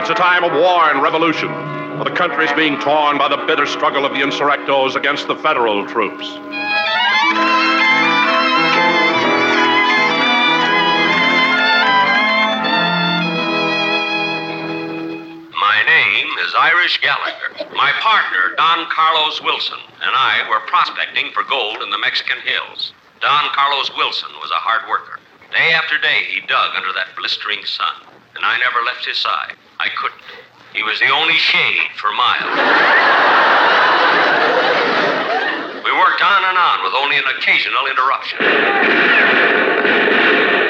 It's a time of war and revolution. where The country is being torn by the bitter struggle of the insurrectos against the federal troops. My name is Irish Gallagher. My partner, Don Carlos Wilson, and I were prospecting for gold in the Mexican hills. Don Carlos Wilson was a hard worker. Day after day, he dug under that blistering sun, and I never left his side. I couldn't. He was the only shade for miles. we worked on and on with only an occasional interruption.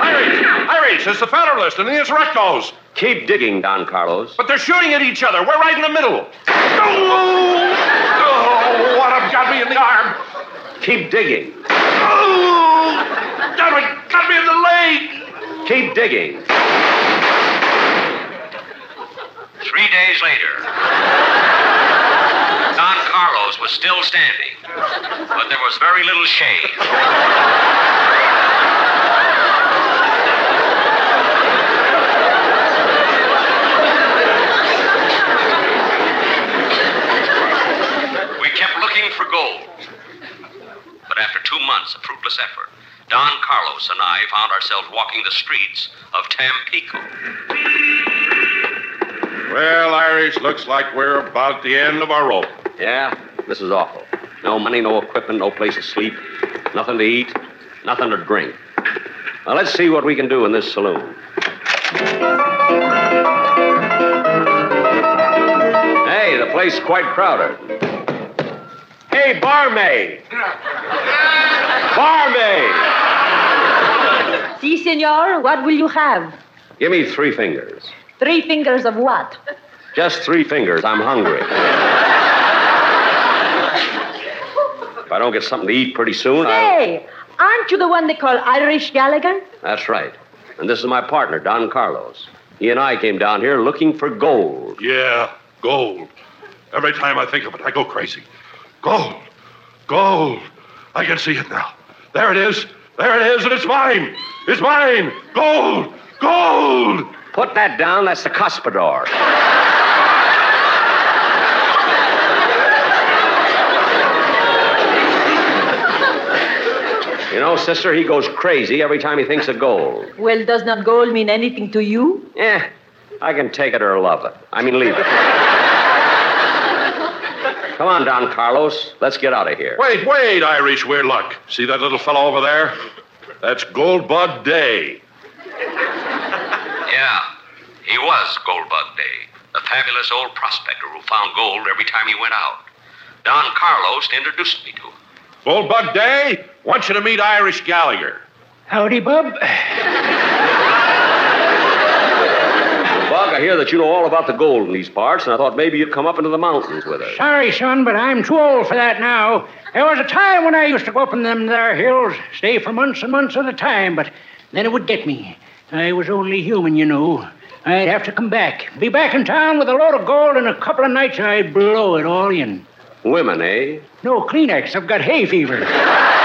Irish! Irish! There's the Federalist and the Insurrectos. Keep digging, Don Carlos. But they're shooting at each other. We're right in the middle. Oh, oh what have got me in the arm? Keep digging. Oh, damn it, got me in the leg. Keep digging. Three days later, Don Carlos was still standing, but there was very little shade. We kept looking for gold. But after two months of fruitless effort, Don Carlos and I found ourselves walking the streets of Tampico. Well, Irish, looks like we're about the end of our rope. Yeah, this is awful. No money, no equipment, no place to sleep, nothing to eat, nothing to drink. Now let's see what we can do in this saloon. Hey, the place's quite crowded. Hey, barmaid! Barmaid! Si, senor. What will you have? Give me three fingers. Three fingers of what? Just three fingers. I'm hungry. if I don't get something to eat pretty soon, I'll. Hey, aren't you the one they call Irish Gallagher? That's right. And this is my partner, Don Carlos. He and I came down here looking for gold. Yeah, gold. Every time I think of it, I go crazy. Gold. Gold. I can see it now. There it is. There it is, and it's mine. It's mine. Gold. Gold. Put that down. That's the cuspidor. You know, sister, he goes crazy every time he thinks of gold. Well, does not gold mean anything to you? Eh, I can take it or love it. I mean, leave it. Come on, Don Carlos. Let's get out of here. Wait, wait, Irish Weird Luck. See that little fellow over there? That's Goldbug Day. Yeah, he was Goldbug Day, the fabulous old prospector who found gold every time he went out. Don Carlos introduced me to him. Goldbug Day, want you to meet Irish Gallagher. Howdy, Bub. I hear that you know all about the gold in these parts, and I thought maybe you'd come up into the mountains with us. Sorry, son, but I'm too old for that now. There was a time when I used to go up in them there hills, stay for months and months at a time, but then it would get me. I was only human, you know. I'd have to come back. Be back in town with a load of gold in a couple of nights, I'd blow it all in. Women, eh? No Kleenex, I've got hay fever.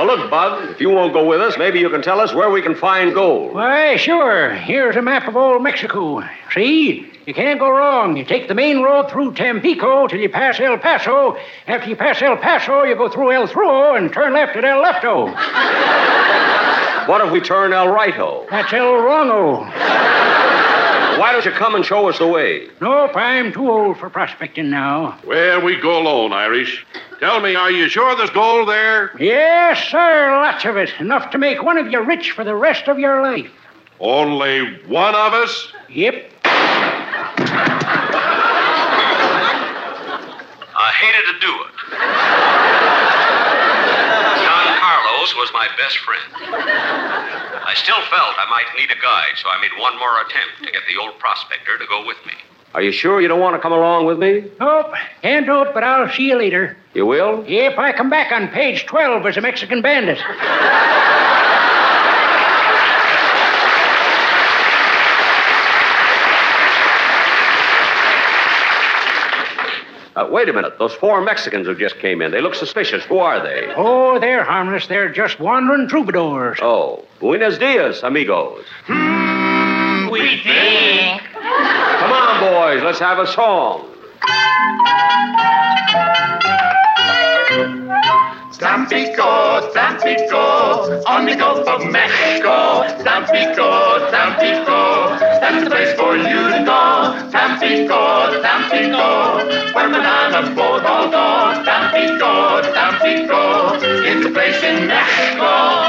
Well, look, Bug, if you won't go with us, maybe you can tell us where we can find gold. Why, sure. Here's a map of old Mexico. See? You can't go wrong. You take the main road through Tampico till you pass El Paso. After you pass El Paso, you go through El Thruo and turn left at El Lefto. What if we turn El Righto? That's El Wrongo. Why don't you come and show us the way? Nope, I'm too old for prospecting now. Well, we go alone, Irish. Tell me, are you sure there's gold there? Yes, sir, lots of it. Enough to make one of you rich for the rest of your life. Only one of us? Yep. I hated to do it. Don Carlos was my best friend. I still felt I might need a guide, so I made one more attempt to get the old prospector to go with me. Are you sure you don't want to come along with me? Nope, can't do it, but I'll see you later. You will? Yep, I come back on page 12 as a Mexican bandit. Uh, wait a minute. Those four Mexicans who just came in, they look suspicious. Who are they? Oh, they're harmless. They're just wandering troubadours. Oh, buenos dias, amigos. We think. Come on, boys. Let's have a song. Tampico, Tampico, on the Gulf of Mexico. Tampico, Tampico, that's the place for you to go. Tampico, Tampico, where bananas both all go. Tampico, Tampico, it's a place in Mexico.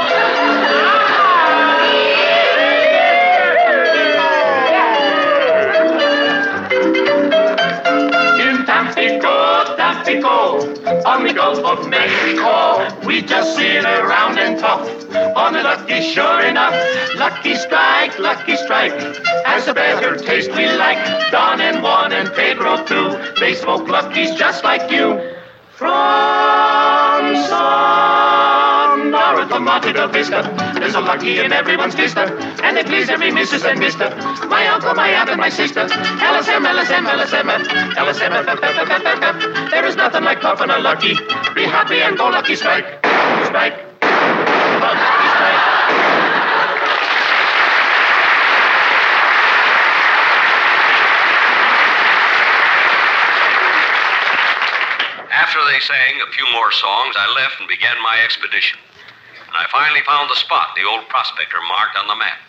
On the Gulf of Mexico. We just sit around and talk on the lucky, sure enough. Lucky strike, lucky strike. Has a better taste we like. Don and Juan and Pedro too. They smoke luckies just like you. From Sonora to Monte Del Vista, there's a lucky in everyone's vista, and they please every missus and mister. My uncle, my aunt, and my sister. LSM, LSM, LSM, LSM, F. There is nothing like puffing a lucky. Be happy and go lucky strike. Strike. After they sang a few more songs, I left and began my expedition. And I finally found the spot the old prospector marked on the map.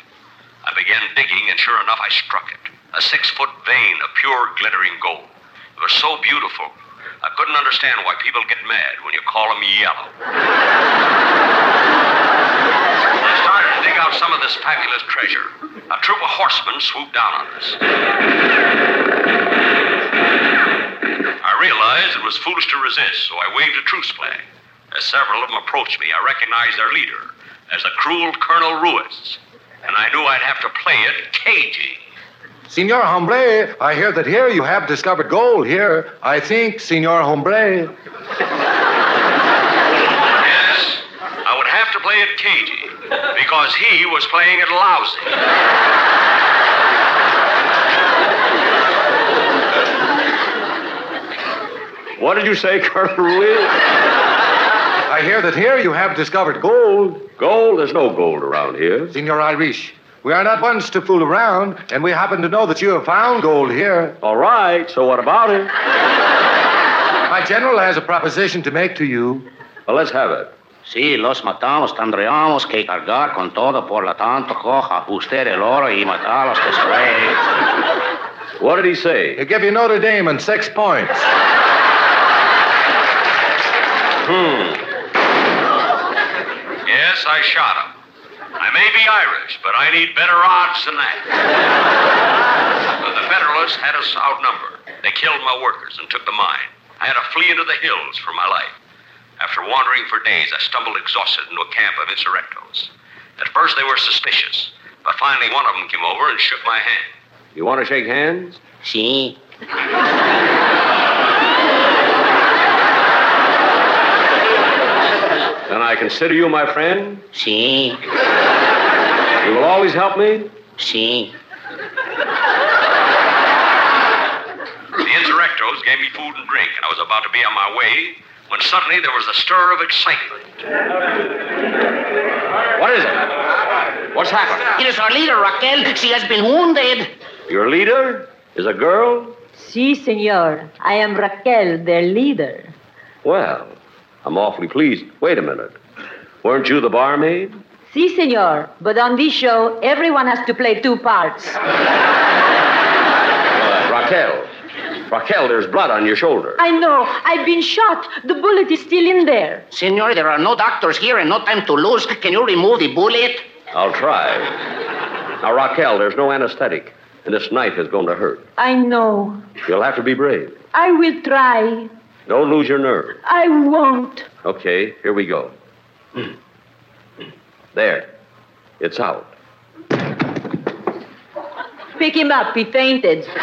I began digging, and sure enough, I struck it. A six foot vein of pure glittering gold. It was so beautiful, I couldn't understand why people get mad when you call them yellow. I started to dig out some of this fabulous treasure. A troop of horsemen swooped down on us. I realized it was foolish to resist, so I waved a truce flag. As several of them approached me, I recognized their leader as the cruel Colonel Ruiz, and I knew I'd have to play it cagey. Senor Hombre, I hear that here you have discovered gold here. I think, Senor Hombre. Yes, I would have to play it cagey because he was playing it lousy. What did you say, Colonel Ruiz? I hear that here you have discovered gold. Gold? There's no gold around here. Senor Irish, we are not ones to fool around, and we happen to know that you have found gold here. All right, so what about it? My general has a proposition to make to you. Well, let's have it. Sí, los matamos, tendríamos que cargar con todo, por lo tanto, coja usted el oro y matarlos después. What did he say? He'll give you Notre Dame and six points. Hmm. Yes, I shot him. I may be Irish, but I need better odds than that. But the Federalists had us outnumbered. They killed my workers and took the mine. I had to flee into the hills for my life. After wandering for days, I stumbled exhausted into a camp of insurrectos. At first, they were suspicious, but finally, one of them came over and shook my hand. You want to shake hands? Sí. Then I consider you my friend? Sí. You will always help me? Sí. The insurrectos gave me food and drink, and I was about to be on my way when suddenly there was a stir of excitement. What is it? What's happened? It is our leader, Raquel. She has been wounded. Your leader is a girl? Si, senor. I am Raquel, their leader. Well, I'm awfully pleased. Wait a minute. Weren't you the barmaid? Si, senor. But on this show, everyone has to play two parts. Uh, Raquel. Raquel, there's blood on your shoulder. I know. I've been shot. The bullet is still in there. Senor, there are no doctors here and no time to lose. Can you remove the bullet? I'll try. Now, Raquel, there's no anesthetic, and this knife is going to hurt. I know. You'll have to be brave. I will try. Don't lose your nerve. I won't. Okay, here we go. There. It's out. Pick him up. He fainted. When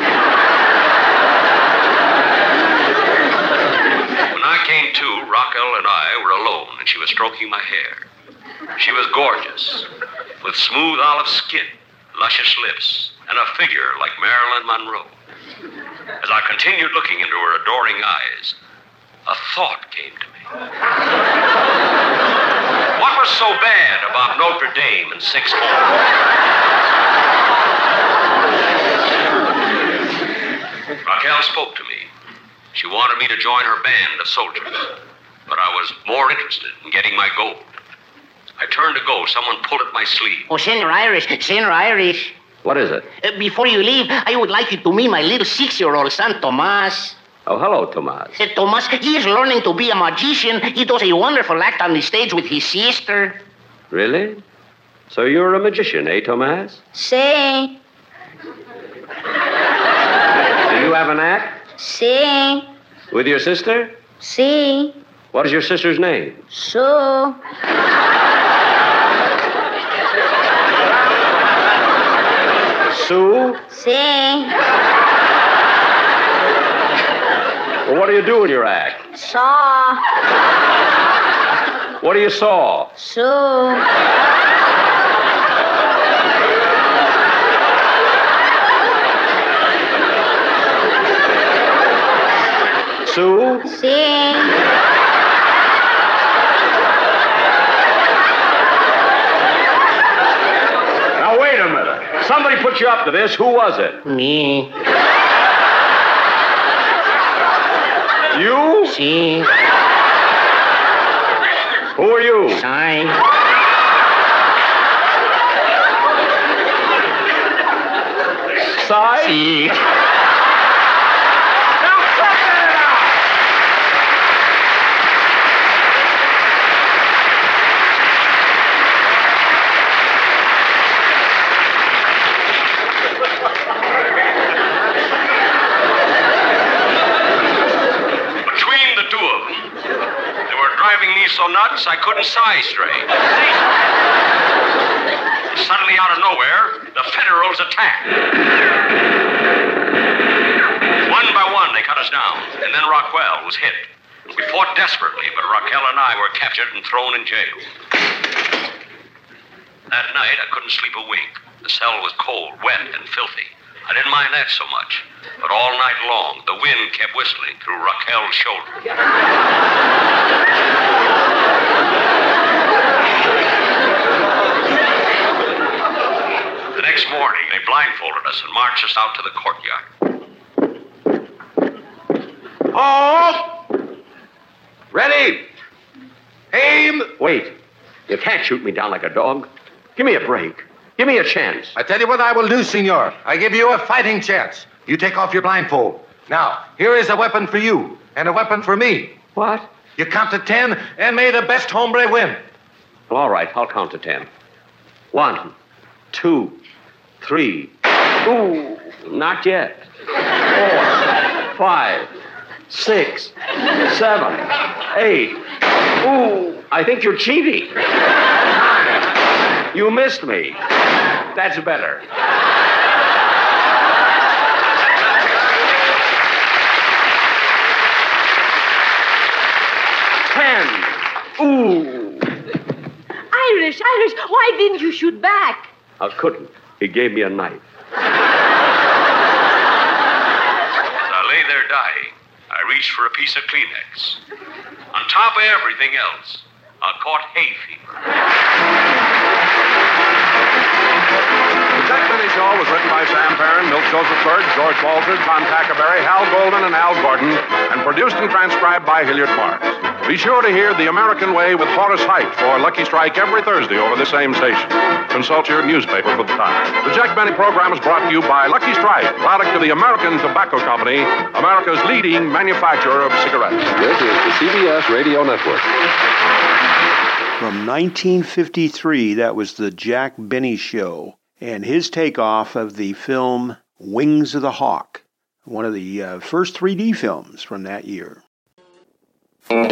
I came to, Raquel and I were alone, and she was stroking my hair. She was gorgeous, with smooth olive skin, luscious lips, and a figure like Marilyn Monroe. As I continued looking into her adoring eyes, a thought came to me. What was so bad about Notre Dame and Six Raquel spoke to me. She wanted me to join her band of soldiers, but I was more interested in getting my gold. I turned to go. Someone pulled at my sleeve. Oh, Senor Irish, Senor Irish. What is it? Uh, before you leave, I would like you to meet my little six-year-old son, Tomas. Oh, hello, Tomas. Uh, Tomas, he is learning to be a magician. He does a wonderful act on the stage with his sister. Really? So you're a magician, eh, Tomas? Sí, Do you have an act sí, with your sister? See? What is your sister's name? Sue. Sue? See? Well, what do you do in your act? Saw. What do you saw? Sue. Sue? See? Now, wait a minute. Somebody put you up to this. Who was it? Me. You? See? Who are you? Sorry. Side? See? Between the two of them, they were driving me so nuts I couldn't sigh straight. Suddenly, out of nowhere, the Federals attacked. One by one, they cut us down, and then Raquel was hit. We fought desperately, but Raquel and I were captured and thrown in jail. That night, I couldn't sleep a wink. The cell was cold, wet, and filthy. I didn't mind that so much. But all night long, the wind kept whistling through Raquel's shoulder. The next morning, they blindfolded us and marched us out to the courtyard. Oh! Ready! Aim! Wait. You can't shoot me down like a dog. Give me a break. Give me a chance. I tell you what I will do, senor. I give you a fighting chance. You take off your blindfold. Now, here is a weapon for you and a weapon for me. What? You count to ten and may the best hombre win. Well, all right, I'll count to ten. One, two, three. Ooh, not yet. Four, five, six, seven, eight. Ooh, I think you're cheating. You missed me. That's better. Ten. Ooh. Irish, Irish, why didn't you shoot back? I couldn't. He gave me a knife. As I lay there dying, I reached for a piece of Kleenex. On top of everything else, I caught hay fever. The Jack Benny Show was written by Sam Perrin, Milt Josefsberg, George Balzer, John Tackaberry, Hal Golden, and Al Gordon, and produced and transcribed by Hilliard Marks. Be sure to hear The American Way with Horace Heidt for Lucky Strike every Thursday over the same station. Consult your newspaper for the time. The Jack Benny program is brought to you by Lucky Strike, product of the American Tobacco Company, America's leading manufacturer of cigarettes. This is the CBS Radio Network. From 1953, that was the Jack Benny Show and his takeoff of the film Wings of the Hawk, one of the uh, first 3D films from that year. Well,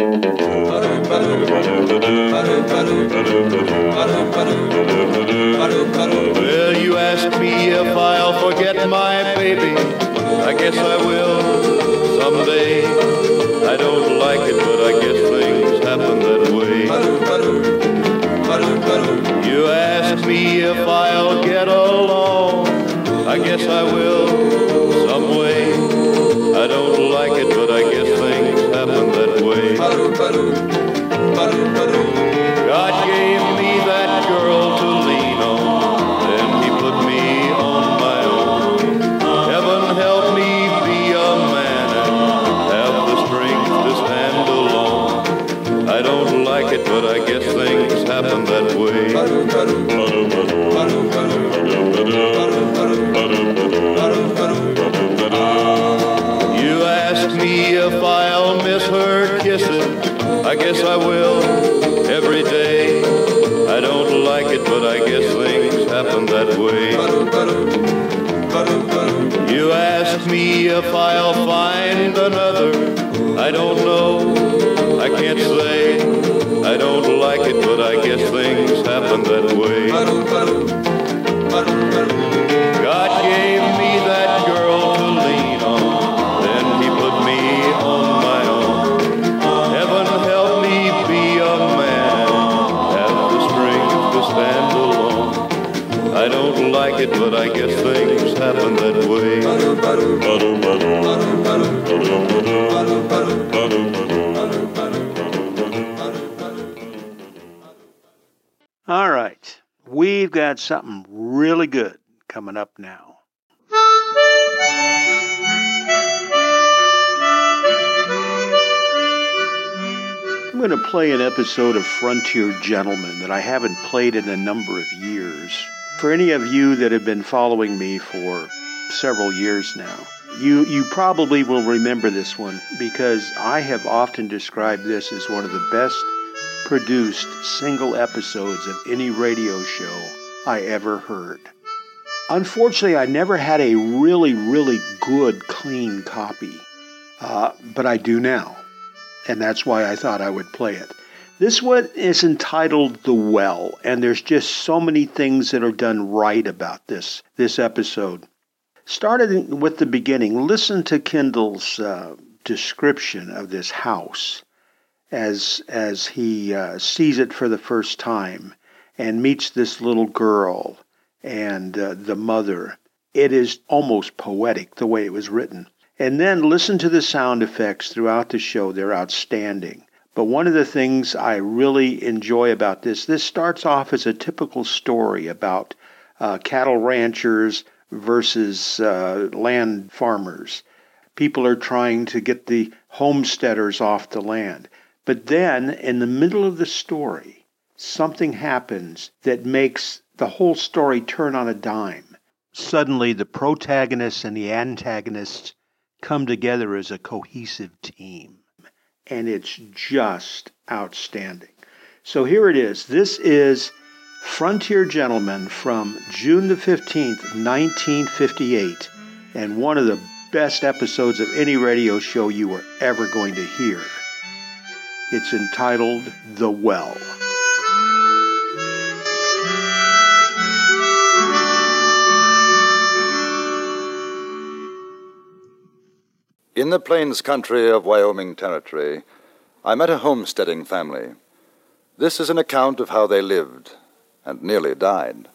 you ask me if I'll forget my baby. I guess I will someday. I don't like it, but I guess things happen that way. You ask me if I'll get along. I guess I will some way. I don't like it, but I guess God gave me that girl I guess I will every day. I don't like it, but I guess things happen that way. You ask me if I'll find another. I don't know. I can't say. I don't like it, but I guess things happen that way. God gave like it, but I guess things happen that way. All right. We've got something really good coming up now. I'm going to play an episode of Frontier Gentleman that I haven't played in a number of years. For any of you that have been following me for several years now, you, you probably will remember this one because I have often described this as one of the best produced single episodes of any radio show I ever heard. Unfortunately, I never had a really, really good, clean copy, uh, but I do now, and that's why I thought I would play it. This one is entitled The Well, and there's just so many things that are done right about this, this episode. Starting with the beginning, listen to Kendall's uh, description of this house as as he uh, sees it for the first time and meets this little girl and uh, the mother. It is almost poetic the way it was written. And then listen to the sound effects throughout the show; they're outstanding. But one of the things I really enjoy about this, this starts off as a typical story about uh, cattle ranchers versus uh, land farmers. People are trying to get the homesteaders off the land. But then, in the middle of the story, something happens that makes the whole story turn on a dime. Suddenly, the protagonists and the antagonists come together as a cohesive team. And it's just outstanding. So here it is. This is Frontier Gentleman from June the 15th, 1958, and one of the best episodes of any radio show you were ever going to hear. It's entitled The Well. In the plains country of Wyoming Territory, I met a homesteading family. This is an account of how they lived and nearly died.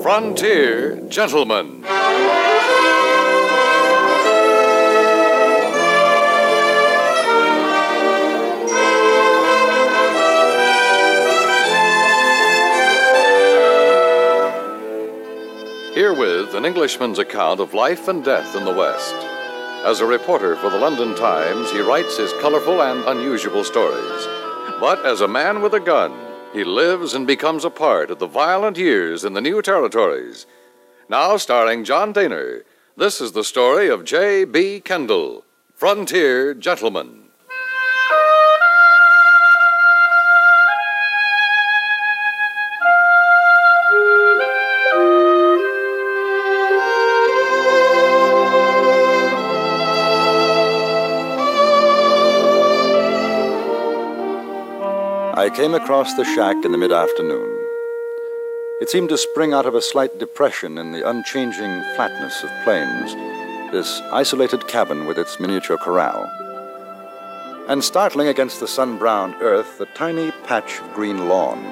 Frontier Gentleman. Herewith an Englishman's account of life and death in the West. As a reporter for the London Times, he writes his colorful and unusual stories. But as a man with a gun, he lives and becomes a part of the violent years in the new territories. Now, starring John Dehner, this is the story of J.B. Kendall, Frontier Gentleman. I came across the shack in the mid afternoon. It seemed to spring out of a slight depression in the unchanging flatness of plains, this isolated cabin with its miniature corral. And startling against the sun browned earth, a tiny patch of green lawn.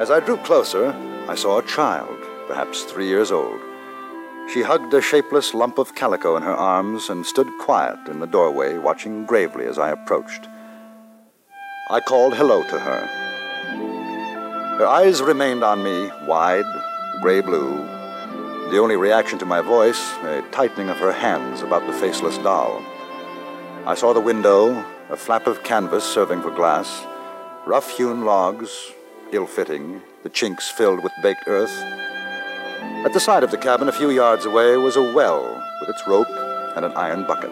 As I drew closer, I saw a child, perhaps three years old. She hugged a shapeless lump of calico in her arms and stood quiet in the doorway, watching gravely as I approached. I called hello to her. Her eyes remained on me, wide, gray blue. The only reaction to my voice, a tightening of her hands about the faceless doll. I saw the window, a flap of canvas serving for glass, rough hewn logs, ill fitting, the chinks filled with baked earth. At the side of the cabin, a few yards away, was a well with its rope and an iron bucket.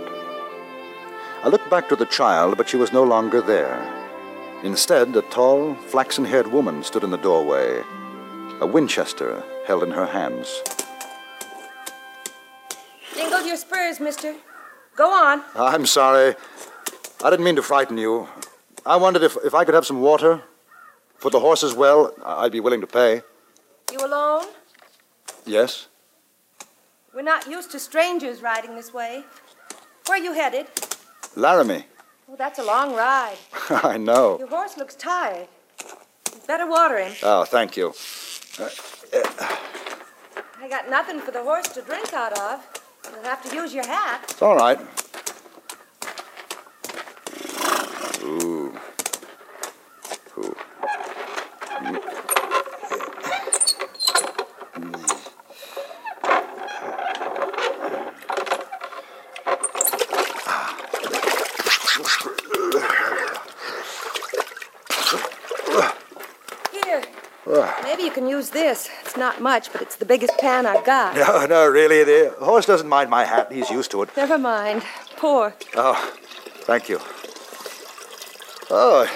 I looked back to the child, but she was no longer there. Instead, a tall, flaxen haired woman stood in the doorway, a Winchester held in her hands. Jingled your spurs, mister. Go on. I'm sorry. I didn't mean to frighten you. I wondered if, if I could have some water. For the horses well, I'd be willing to pay. You alone? Yes? We're not used to strangers riding this way. Where are you headed? Laramie. Oh, that's a long ride. I know. Your horse looks tired. You'd better water him. Oh, thank you. Uh, I got nothing for the horse to drink out of. You'll have to use your hat. it's all right. Ooh. Ooh. Here, Ah. This. It's not much, but it's the biggest pan I've got. No, no, really. The horse doesn't mind my hat. He's used to it. Never mind. Pour. Oh, thank you. Oh,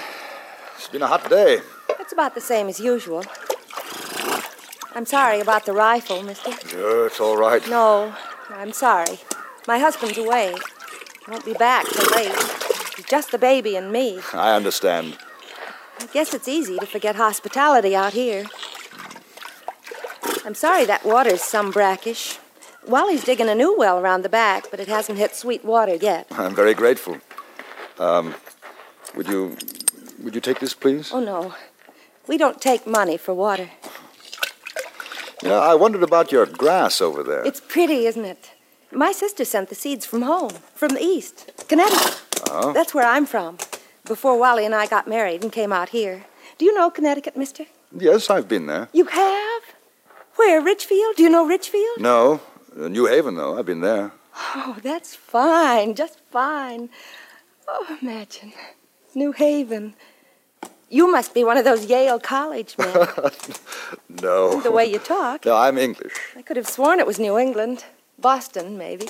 it's been a hot day. It's about the same as usual. I'm sorry about the rifle, mister. Yeah, it's all right. No, I'm sorry. My husband's away. Won't be back till late. It's just the baby and me. I understand. I guess it's easy to forget hospitality out here. I'm sorry that water's some brackish. Wally's digging a new well around the back, but it hasn't hit sweet water yet. I'm very grateful. Um, would you, would you take this, please? Oh, no. We don't take money for water. You know, I wondered about your grass over there. It's pretty, isn't it? My sister sent the seeds from home, from the east, Connecticut. Oh. That's where I'm from. Before Wally and I got married and came out here. Do you know Connecticut, mister? Yes, I've been there. You have? Where, Ridgefield? Do you know Ridgefield? No, New Haven, though. I've been there. Oh, that's fine, just fine. Oh, imagine. New Haven. You must be one of those Yale College men. No. the way you talk. No, I'm English. I could have sworn it was New England. Boston, maybe.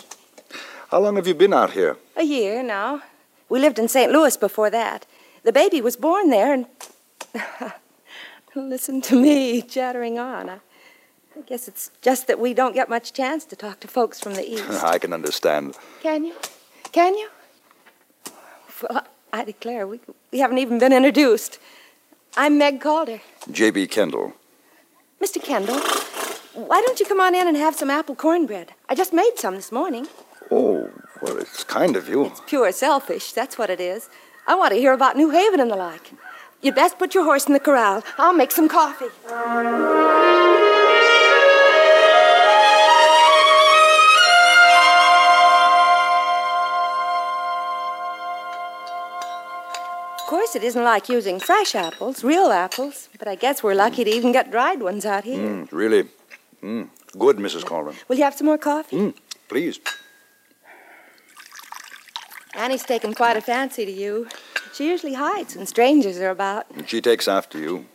How long have you been out here? A year now. We lived in St. Louis before that. The baby was born there, and. Listen to me chattering on. I, I guess it's just that we don't get much chance to talk to folks from the East. I can understand. Can you? Can you? Well, I declare, we, we haven't even been introduced. I'm Meg Calder. J.B. Kendall. Mr. Kendall, why don't you come on in and have some apple cornbread? I just made some this morning. Oh, well, it's kind of you. It's Pure selfish, that's what it is. I want to hear about New Haven and the like. You'd best put your horse in the corral. I'll make some coffee. Course, it isn't like using fresh apples, real apples, but I guess we're lucky to even get dried ones out here. Mm, really. Mm. Good, Mrs. Calder. Will you have some more coffee? Mm, please. Annie's taken quite a fancy to you. She usually hides when strangers are about. She takes after you.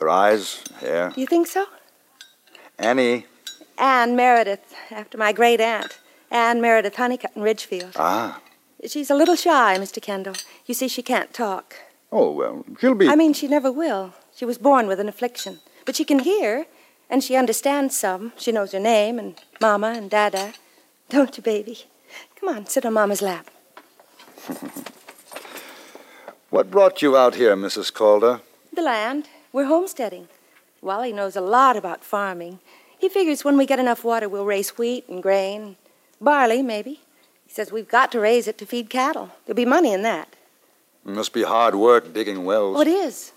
Her eyes, hair. You think so? Annie. Anne Meredith, after my great aunt. Anne Meredith Honeycutt in Ridgefield. Ah. She's a little shy, Mr. Kendall. You see, she can't talk. Oh, well, she'll be. I mean, she never will. She was born with an affliction. But she can hear, and she understands some. She knows her name and Mama and Dada. Don't you, baby? Come on, sit on Mama's lap. What brought you out here, Mrs. Calder? The land. We're homesteading. Wally knows a lot about farming. He figures when we get enough water, we'll raise wheat and grain, barley, maybe. He says we've got to raise it to feed cattle. There'll be money in that. It must be hard work digging wells. Oh, it is.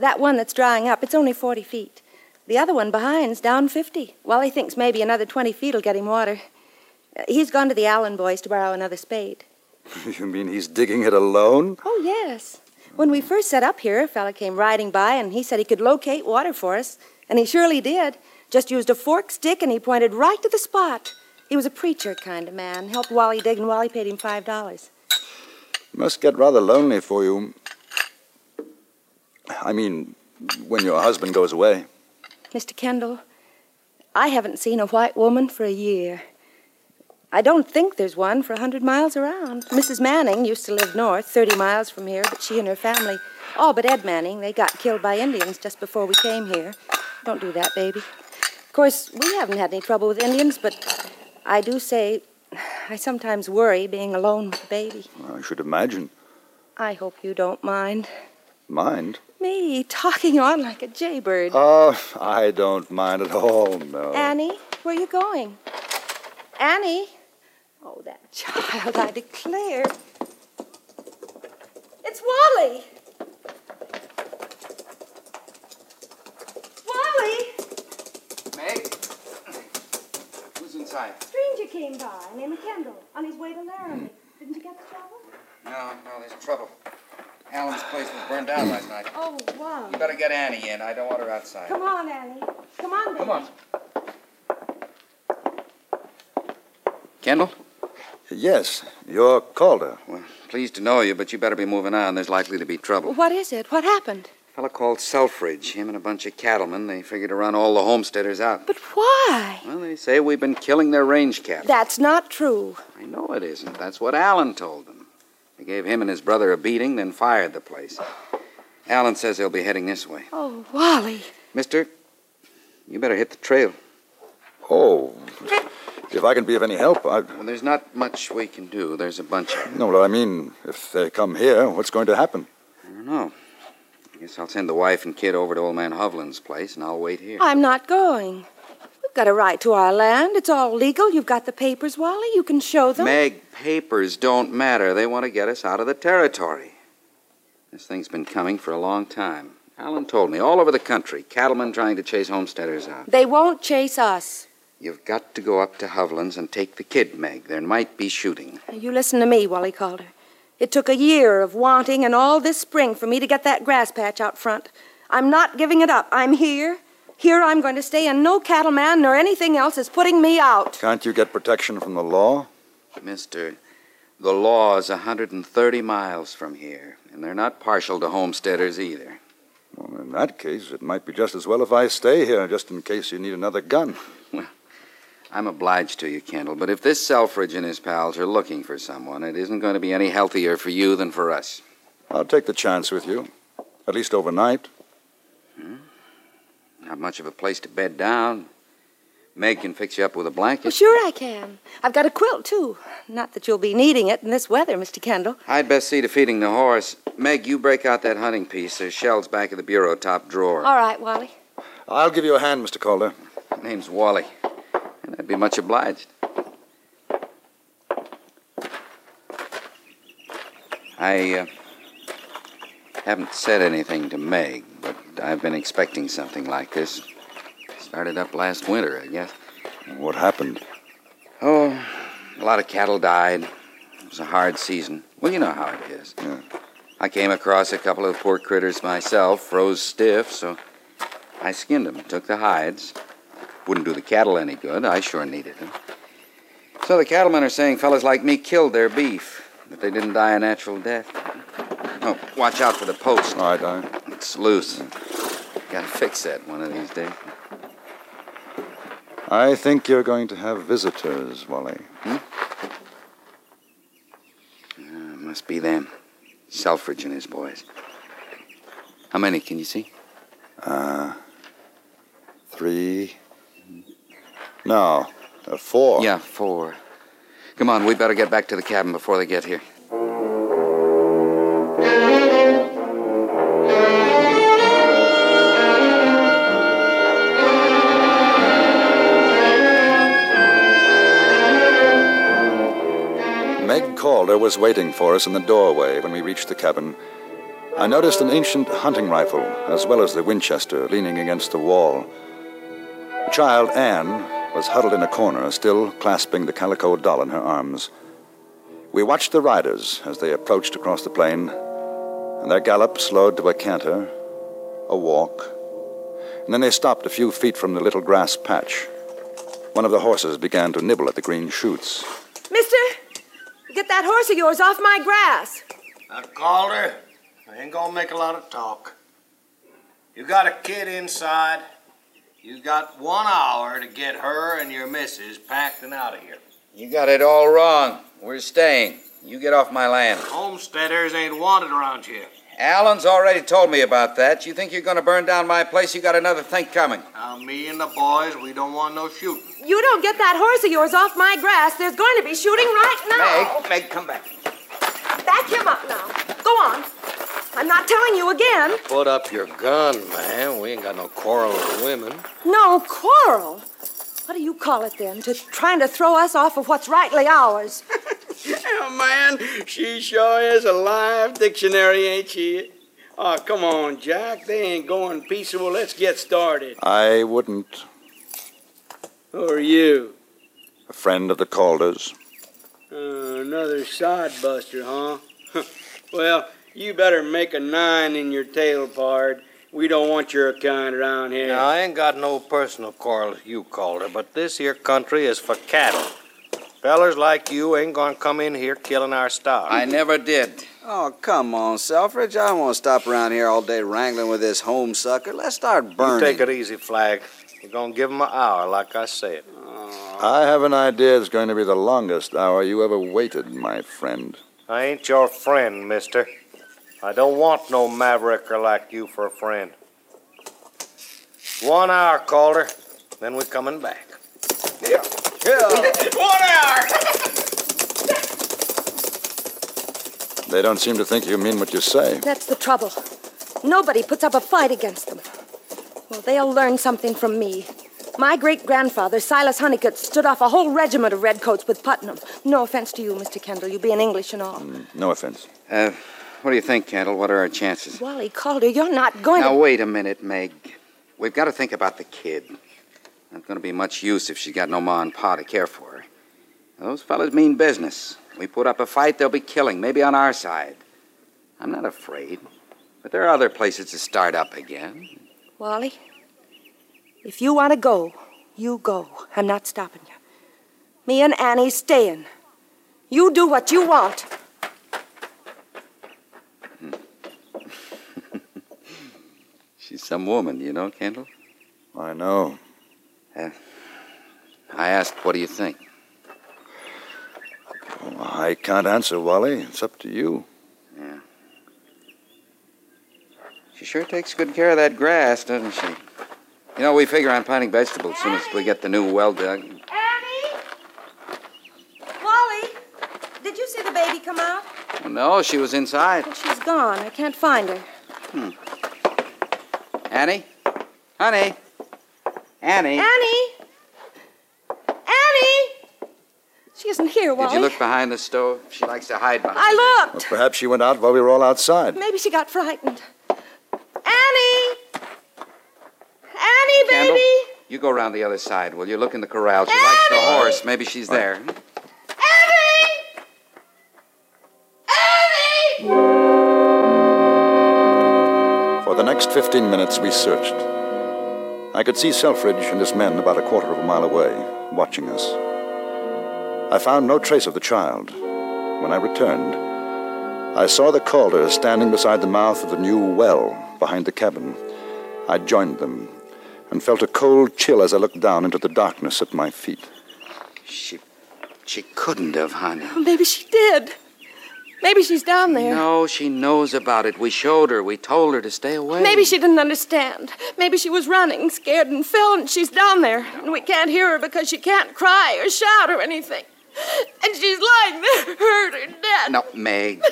That one that's drying up, it's only 40 feet. The other one behind's down 50. Wally thinks maybe another 20 feet will get him water. He's gone to the Allen boys to borrow another spade. you mean he's digging it alone? Oh, yes. When we first set up here, a fella came riding by and he said he could locate water for us. And he surely did. Just used a forked stick and he pointed right to the spot. He was a preacher kind of man. Helped Wally dig and Wally paid him five dollars. Must get rather lonely for you. I mean, when your husband goes away. Mr. Kendall, I haven't seen a white woman for a year. I don't think there's one for a hundred miles around. Mrs. Manning used to live north, 30 miles from here, but she and her family, all but Ed Manning, they got killed by Indians just before we came here. Don't do that, baby. Of course, we haven't had any trouble with Indians, but I do say I sometimes worry being alone with the baby. I should imagine. I hope you don't mind. Mind? Me talking on like a jaybird. Oh, I don't mind at all, no. Annie, where are you going? Annie? Oh, that child, I declare. It's Wally! Wally! Meg? Who's inside? Stranger came by, named Kendall, on his way to Laramie. Hmm. Didn't you get the trouble? No, no, there's trouble. Alan's place was burned down last night. Oh, wow. You better get Annie in. I don't want her outside. Come on, Annie. Come on, baby. Come on. Kendall? Yes, you're Calder. Well, pleased to know you, but you better be moving on. There's likely to be trouble. What is it? What happened? A fellow called Selfridge, him and a bunch of cattlemen, they figured to run all the homesteaders out. But why? Well, they say we've been killing their range cattle. That's not true. I know it isn't. That's what Alan told them. They gave him and his brother a beating, then fired the place. Alan says they'll be heading this way. Oh, Wally. Mister, you better hit the trail. Oh, if I can be of any help, I. Well, there's not much we can do. There's a bunch of them. No, but I mean, if they come here, what's going to happen? I don't know. I guess I'll send the wife and kid over to old man Hovland's place, and I'll wait here. I'm not going. We've got a right to our land. It's all legal. You've got the papers, Wally. You can show them. Meg, papers don't matter. They want to get us out of the territory. This thing's been coming for a long time. Alan told me all over the country, cattlemen trying to chase homesteaders out. They won't chase us. You've got to go up to Hovland's and take the kid, Meg. There might be shooting. You listen to me, Wally Calder. It took a year of wanting and all this spring for me to get that grass patch out front. I'm not giving it up. I'm here. Here I'm going to stay, and no cattleman nor anything else is putting me out. Can't you get protection from the law? Mister, the law is a 130 miles from here, and they're not partial to homesteaders either. Well, in that case, it might be just as well if I stay here, just in case you need another gun. I'm obliged to you, Kendall, but if this Selfridge and his pals are looking for someone, it isn't going to be any healthier for you than for us. I'll take the chance with you, at least overnight. Hmm? Not much of a place to bed down. Meg can fix you up with a blanket. Well, sure I can. I've got a quilt, too. Not that you'll be needing it in this weather, Mr. Kendall. I'd best see to feeding the horse. Meg, you break out that hunting piece. There's shells back of the bureau top drawer. All right, Wally. I'll give you a hand, Mr. Calder. Name's Wally. And I'd be much obliged. I uh, haven't said anything to Meg, but I've been expecting something like this. Started up last winter, I guess. What happened? Oh, a lot of cattle died. It was a hard season. Well, you know how it is. Yeah. I came across a couple of poor critters myself, froze stiff, so I skinned them, took the hides. Wouldn't do the cattle any good. I sure needed them. So the cattlemen are saying fellas like me killed their beef, but they didn't die a natural death. Oh, watch out for the post. All right, right. It's loose. Gotta fix that one of these days. I think you're going to have visitors, Wally. Hmm? Uh, must be them. Selfridge and his boys. How many can you see? Uh, three. No, uh, four. Yeah, four. Come on, we better get back to the cabin before they get here. Meg Calder was waiting for us in the doorway when we reached the cabin. I noticed an ancient hunting rifle, as well as the Winchester, leaning against the wall. Child, Anne, was huddled in a corner, still clasping the calico doll in her arms. We watched the riders as they approached across the plain, and their gallop slowed to a canter, a walk, and then they stopped a few feet from the little grass patch. One of the horses began to nibble at the green shoots. Mister, get that horse of yours off my grass. Uh, I called her. I ain't gonna make a lot of talk. You got a kid inside. You got one hour to get her and your missus packed and out of here. You got it all wrong. We're staying. You get off my land. Homesteaders ain't wanted around here. Alan's already told me about that. You think you're going to burn down my place? You got another think coming. Now, me and the boys, we don't want no shooting. You don't get that horse of yours off my grass. There's going to be shooting right now. Meg, Meg, come back. Back him up now. Go on. I'm not telling you again. Put up your gun, man. We ain't got no quarrel with women. No quarrel. What do you call it then? To trying to throw us off of what's rightly ours. Oh, man, she sure is a live dictionary, ain't she? Oh, come on, Jack. They ain't going peaceable. Let's get started. I wouldn't. Who are you? A friend of the Calders. Uh, another sodbuster, huh? well, you better make a nine in your tail, pard. We don't want your kind around here. Now, I ain't got no personal quarrel with you, Calder, but this here country is for cattle. Fellers like you ain't gonna come in here killing our stock. I never did. Oh, come on, Selfridge. I don't want to stop around here all day wrangling with this home sucker. Let's start burning. You take it easy, Flag. We're gonna give 'em an hour, like I said. Oh. I have an idea it's going to be the longest hour you ever waited, my friend. I ain't your friend, mister. I don't want no mavericker like you for a friend. One hour, Calder, then we're coming back. Yeah. Yeah. One hour. They don't seem to think you mean what you say. That's the trouble. Nobody puts up a fight against them. Well, they'll learn something from me. My great grandfather, Silas Honeycutt, stood off a whole regiment of redcoats with Putnam. No offense to you, Mr. Kendall, you being English and all. No offense. Uh, what do you think, Kendall? What are our chances? Wally Calder, you're not going now, to. wait a minute, Meg. We've got to think about the kid. Not going to be much use if she's got no ma and pa to care for her. Those fellas mean business. We put up a fight, they'll be killing, maybe on our side. I'm not afraid. But there are other places to start up again. Wally, if you want to go, you go. I'm not stopping you. Me and Annie's staying. You do what you want. She's some woman, you know, Kendall? I know. Uh, I asked, what do you think? Well, I can't answer, Wally. It's up to you. Yeah. She sure takes good care of that grass, doesn't she? You know, we figure on planting vegetables as soon as we get the new well dug. Annie? Wally, did you see the baby come out? Oh, no, she was inside. She's gone. I can't find her. Hmm. Annie? Honey? Annie? Annie? Annie? She isn't here, Wally. Did you look behind the stove? She likes to hide behind. I looked. Well, perhaps she went out while we were all outside. Maybe she got frightened. Annie! Annie, Kendall, baby! you go around the other side, will you? Look in the corral. She likes the horse. Maybe she's there. Next 15 minutes, we searched. I could see Selfridge and his men about a quarter of a mile away, watching us. I found no trace of the child. When I returned, I saw the Calders standing beside the mouth of the new well behind the cabin. I joined them and felt a cold chill as I looked down into the darkness at my feet. She, she couldn't have, honey. Maybe she did. Maybe she's down there. No, she knows about it. We showed her. We told her to stay away. Maybe she didn't understand. Maybe she was running, scared, and fell, and she's down there. And we can't hear her because she can't cry or shout or anything. And she's lying there, hurt or dead. No, Meg.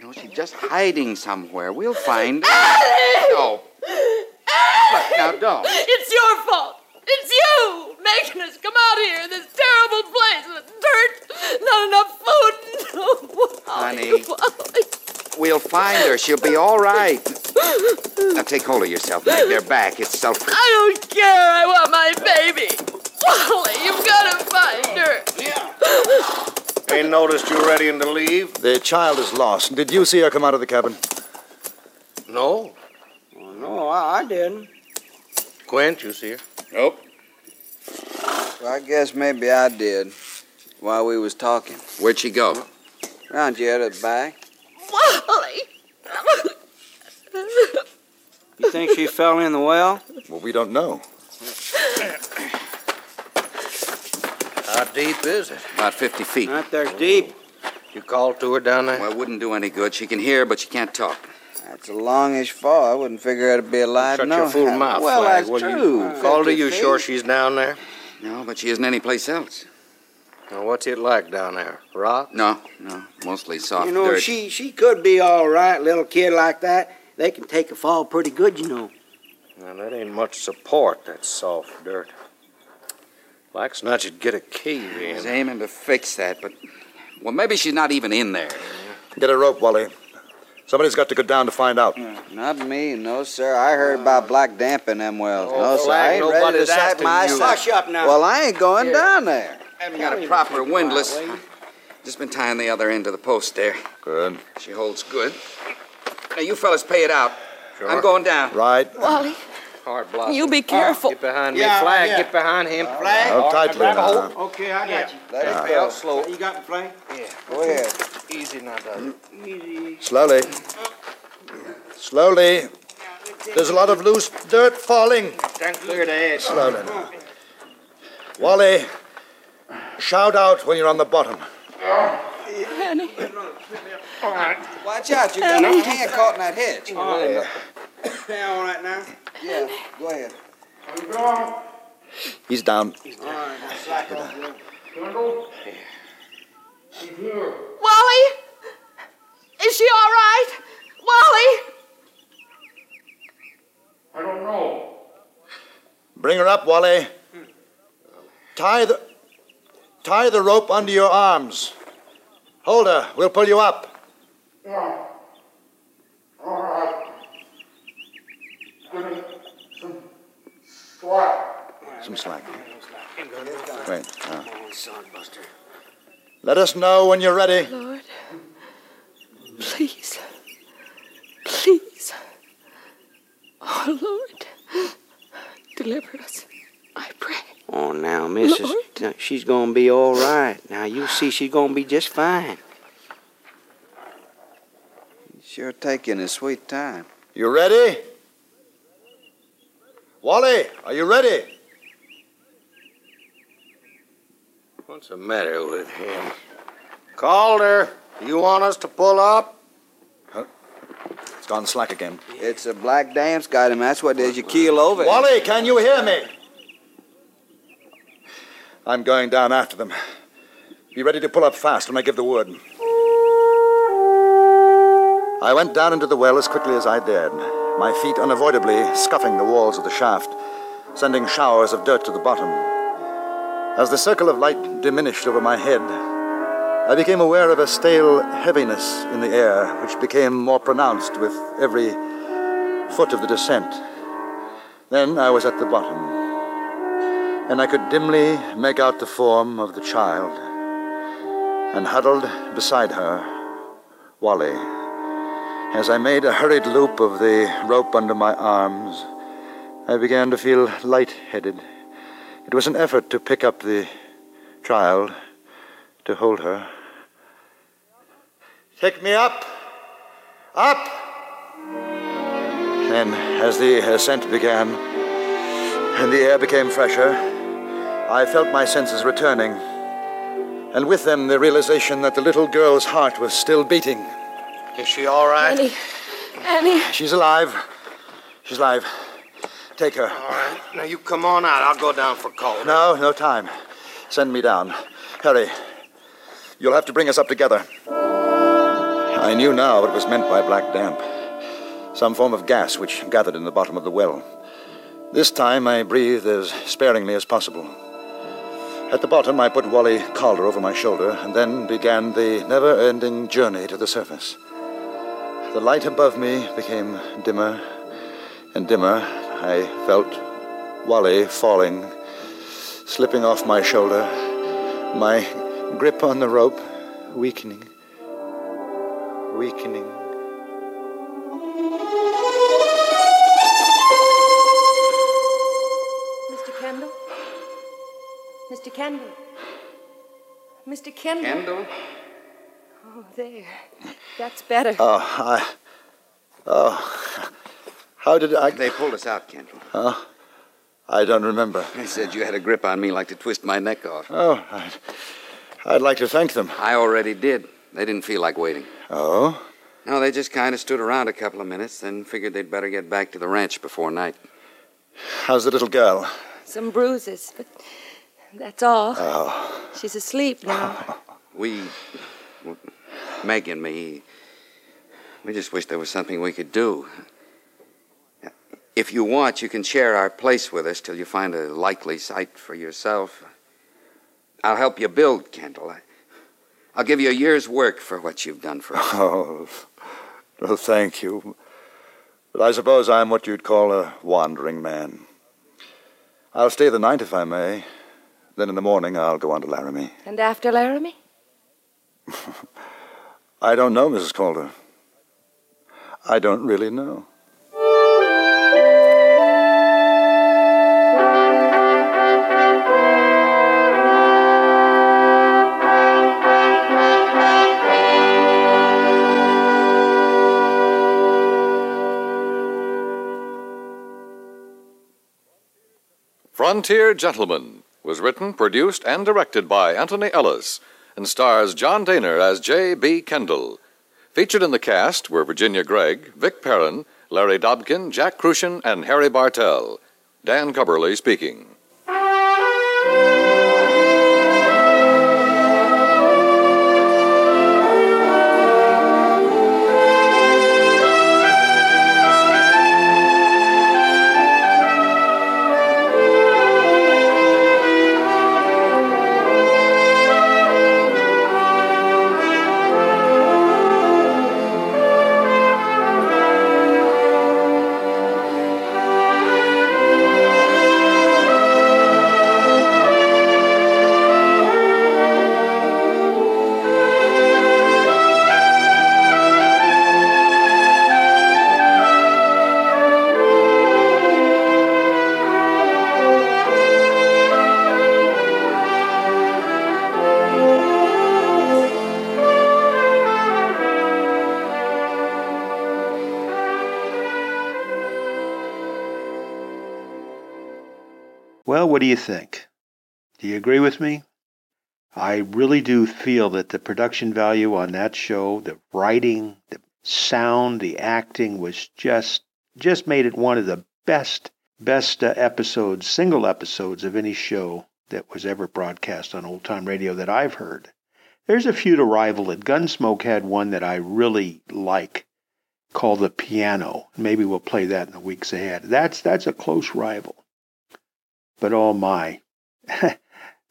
No, she's just hiding somewhere. We'll find her. No. Look, now don't. It's your fault. It's you making us come out here in this terrible place with dirt, not enough food. Honey, we'll find her. She'll be all right. Now take hold of yourself, Meg. They're back. It's Selfridge. I don't care. I want my baby. Wally, you've got to find her. Yeah. Ain't noticed you ready to leave? The child is lost. Did you see her come out of the cabin? No. No, I, I didn't. Quint, you see her? Nope. Well, I guess maybe I did while we was talking. Where'd she go? Round here at the back. Wally. You think she fell in the well? Well, we don't know. How deep is it? About 50 feet. Not there deep. You called to her down there? Well, it wouldn't do any good. She can hear, but she can't talk. That's a longish fall. I wouldn't figure her to be alive. Shut no your fool how. mouth, Well, Flag, that's will you? true. Calder, 50 you feet. sure she's down there? No, but she isn't any place else. Now, what's it like down there? Rock? No, no. Mostly soft dirt. You know, dirt. she she could be all right, little kid like that. They can take a fall pretty good, you know. Now, that ain't much support, that soft dirt. Like snatch would get a cave I was in. aiming to fix that, but. Well, maybe she's not even in there. Get a rope, Wally. Somebody's got to go down to find out. Mm, not me, no, sir. I heard about uh, black damp in them wells. Oh, no, sir. I ain't ready to nobody's sight my you. Hush up now. Well, I ain't going Here. down there. I haven't got a proper windlass. quiet, will you? Just been tying the other end to the post there. Good. She holds good. Now, you fellas pay it out. Sure. I'm going down. Right. Wally, Hard blossom. you be careful. Get behind Yeah, me, Flag. yeah. Get behind him. Flag? Hold tightly grab a now. hold. Okay, I got you. Let Yeah. it go slow. You got the flag? Yeah. Go ahead. Easy now, Doug. Mm. Easy. Slowly. Slowly. There's a lot of loose dirt falling. Stand clear of the edge. Slowly. Wally, shout out when you're on the bottom. Annie, Watch out. You got Annie. a hand caught in that hedge. Yeah, all right now. Yeah, go ahead. He's down. All right, now slack off a little. Wally, is she all right? Wally. I don't know. Bring her up, Wally. Tie the tie the rope under your arms. Hold her. We'll pull you up. Yeah. All right. Give me some slack. Some slack. Wait. Uh. now. Sodbuster. Let us know when you're ready. Lord, please, please. Oh, Lord, deliver us, I pray. Oh, now, missus, Lord. she's gonna be all right. Now, you see she's gonna be just fine. Sure taking a sweet time. You ready? Wally, are you ready? What's the matter with him? Calder, do you want us to pull up? Huh? It's gone slack again. It's a black damp's got him. That's what it is. You keel over. Wally, can you hear me? I'm going down after them. Be ready to pull up fast when I give the word. I went down into the well as quickly as I dared, my feet unavoidably scuffing the walls of the shaft, sending showers of dirt to the bottom. As the circle of light diminished over my head, I became aware of a stale heaviness in the air, which became more pronounced with every foot of the descent. Then I was at the bottom, and I could dimly make out the form of the child, and huddled beside her, Wally. As I made a hurried loop of the rope under my arms, I began to feel light-headed. It was an effort to pick up the child, to hold her. Take me up! Up! Then, as the ascent began and the air became fresher, I felt my senses returning, and with them the realization that the little girl's heart was still beating. Is she all right? Annie, Annie. She's alive. She's alive. Take her. All right. Now you come on out. I'll go down for Calder. No, no time. Send me down. Hurry. You'll have to bring us up together. I knew now what was meant by black damp some form of gas which gathered in the bottom of the well. This time I breathed as sparingly as possible. At the bottom, I put Wally Calder over my shoulder and then began the never ending journey to the surface. The light above me became dimmer and dimmer. I felt Wally falling, slipping off my shoulder, my grip on the rope weakening, weakening. Mr. Kendall? Mr. Kendall? Mr. Kendall? Kendall? Oh, there. That's better. Oh, I. Oh. How did I. They pulled us out, Kendall. Huh? I don't remember. They said you had a grip on me like to twist my neck off. Oh, I'd, I'd like to thank them. I already did. They didn't feel like waiting. Oh? No, they just kind of stood around a couple of minutes, then figured they'd better get back to the ranch before night. How's the little girl? Some bruises, but that's all. Oh. She's asleep now. We, Meg and me, we just wish there was something we could do. If you want, you can share our place with us till you find a likely site for yourself. I'll help you build, Kendall. I, I'll give you a year's work for what you've done for us. Oh, well, thank you. But I suppose I'm what you'd call a wandering man. I'll stay the night if I may. Then in the morning I'll go on to Laramie. And after Laramie? I don't know, Mrs. Calder. I don't really know. Frontier Gentleman was written, produced, and directed by Antony Ellis and stars John Dehner as J.B. Kendall. Featured in the cast were Virginia Gregg, Vic Perrin, Larry Dobkin, Jack Kruschen, and Harry Bartell. Dan Cubberly speaking. What do you think? Do you agree with me? I really do feel that the production value on that show, the writing, the sound, the acting was just just made it one of the best best uh, episodes, single episodes of any show that was ever broadcast on old time radio that I've heard. There's a few to rival it. Gunsmoke had one that I really like called The Piano. Maybe we'll play that in the weeks ahead. That's that's a close rival. But oh my,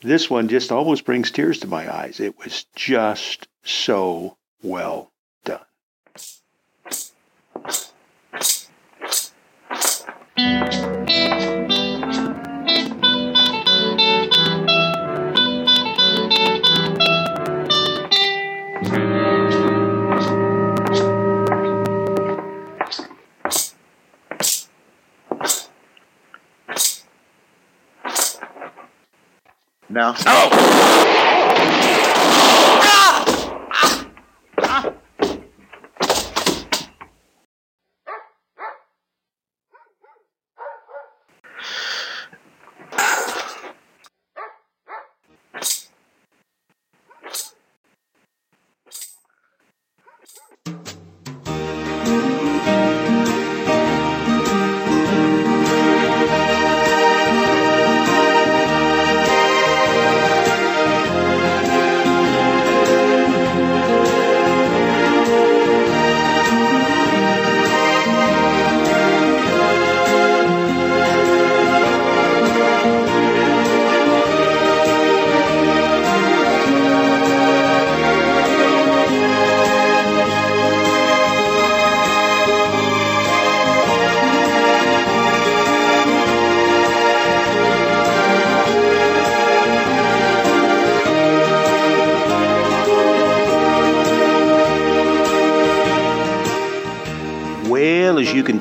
this one just almost brings tears to my eyes. It was just so well done. Now. Well, as oh!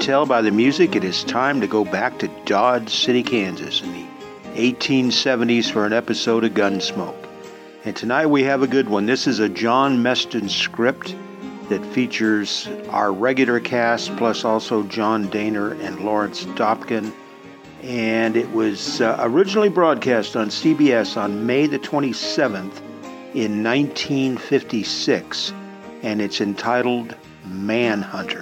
Tell by the music, it is time to go back to Dodge City, Kansas in the 1870s for an episode of Gunsmoke. And tonight we have a good one. This is a John Meston script that features our regular cast plus also John Dehner and Lawrence Dobkin. And it was uh, originally broadcast on CBS on May the 27th in 1956. And it's entitled Manhunter.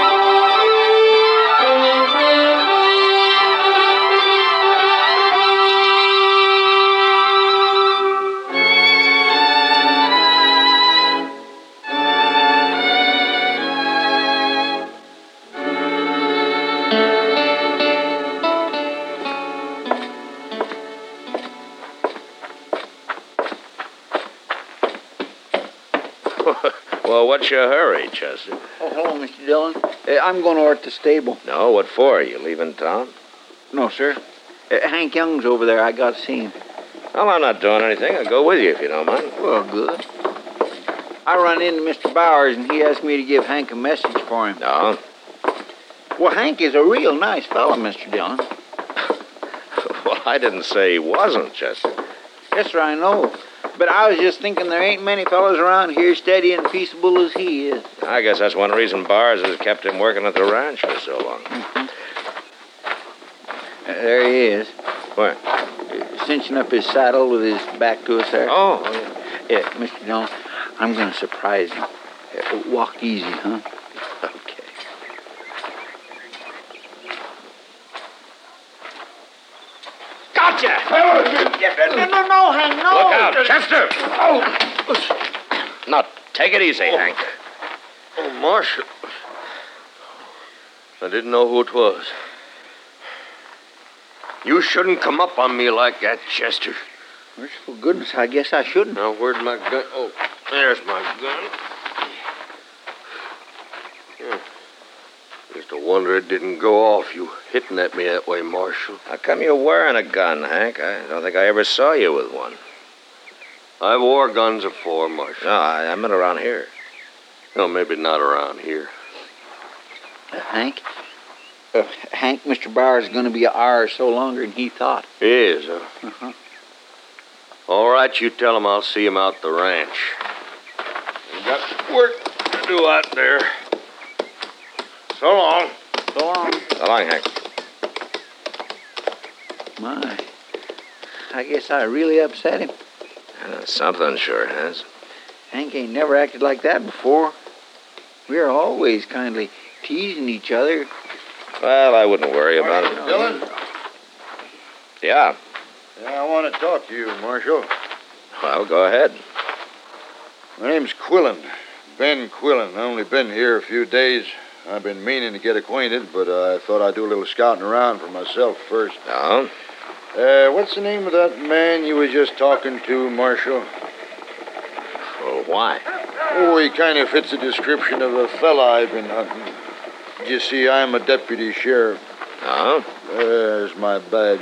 Well, what's your hurry, Chester? Oh, hello, Mr. Dillon. Uh, I'm going over to the stable. No, what for? You leaving town? No, sir. Uh, Hank Young's over there. I got to see him. Well, I'm not doing anything. I'll go with you if you don't mind. Well, good. I run into Mr. Bowers, and he asked me to give Hank a message for him. No? Well, Hank is a real nice fellow, Mr. Dillon. Well, I didn't say he wasn't, Chester. Yes, sir, I know. But I was just thinking there ain't many fellows around here steady and peaceable as he is. I guess that's one reason Bars has kept him working at the ranch for so long. Uh, there he is. Where? Uh, cinching up his saddle with his back to us there. Oh, yeah. yeah Mr. Dillon, I'm going to surprise him. Uh, walk easy, huh? Gotcha! No, no, no, Hank, no! Look out, Chester! Oh! Now, take it easy, oh. Hank. Oh, Marshal. I didn't know who it was. You shouldn't come up on me like that, Chester. Merciful goodness, I guess I shouldn't. Now, where'd my gun? Oh, there's my gun. Yeah. Just a wonder it didn't go off. You hitting at me that way, Marshal. How come you're wearing a gun, Hank? I don't think I ever saw you with one. I've wore guns before, Marshal. No, I, I meant around here. No, maybe not around here. Uh, Hank? Uh, Hank, Mr. Bowers is going to be an hour or so longer than he thought. He is, huh? Uh-huh. All right, you tell him I'll see him out the ranch. I've got work to do out there. So long. So long. So long, Hank. My. I guess I really upset him. Uh, something sure has. Hank ain't never acted like that before. We're always kindly teasing each other. Well, I wouldn't worry about it. Dillon? Yeah. Yeah, I want to talk to you, Marshal. Well, go ahead. My name's Quillen. Ben Quillen. I've only been here a few days. I've been meaning to get acquainted, but uh, I thought I'd do a little scouting around for myself first. No? Uh, what's the name of that man you was just talking to, Marshal? Well, why? Oh, he kind of fits the description of a fella I've been hunting. You see, I'm a deputy sheriff. Oh? There's my badge.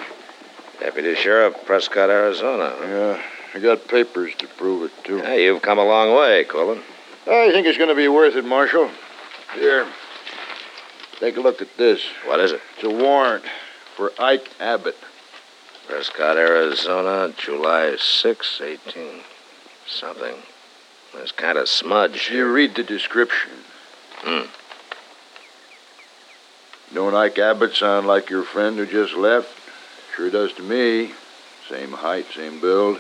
Deputy Sheriff, Prescott, Arizona. Yeah, I got papers to prove it, too. Hey, you've come a long way, Quillen. I think it's going to be worth it, Marshal. Here, take a look at this. What is it? It's a warrant for Ike Abbott. Prescott, Arizona, July 6, 18. Something. It's kind of smudge. You read the description. Hmm. Don't Ike Abbott sound like your friend who just left? Sure does to me. Same height, same build,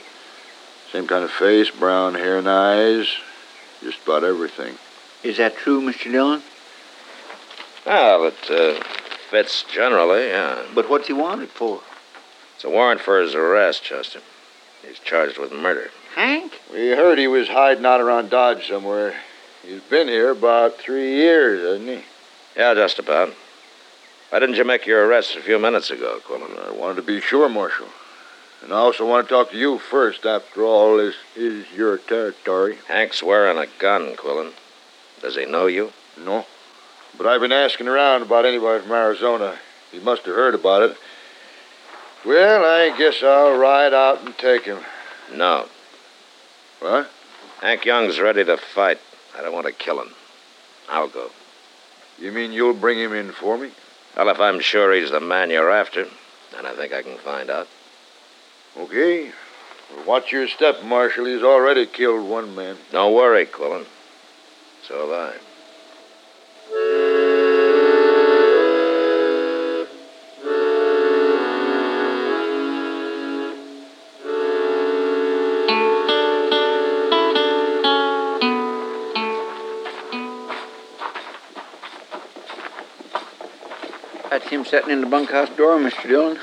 same kind of face, brown hair and eyes. Just about everything. Is that true, Mr. Dillon? Well, it uh, fits generally, yeah. But what's he wanted for? It's a warrant for his arrest, Chester. He's charged with murder. Hank? We heard he was hiding out around Dodge somewhere. He's been here about three years, hasn't he? Yeah, just about. Why didn't you make your arrest a few minutes ago, Quillen? I wanted to be sure, Marshal. And I also want to talk to you first. After all, this is your territory. Hank's wearing a gun, Quillen. Does he know you? No. But I've been asking around about anybody from Arizona. He must have heard about it. Well, I guess I'll ride out and take him. No. What? Hank Young's ready to fight. I don't want to kill him. I'll go. You mean you'll bring him in for me? Well, if I'm sure he's the man you're after, then I think I can find out. Okay. Well, watch your step, Marshal. He's already killed one man. Don't worry, Quillen. So have I. sitting in the bunkhouse door, Mr. Dillon.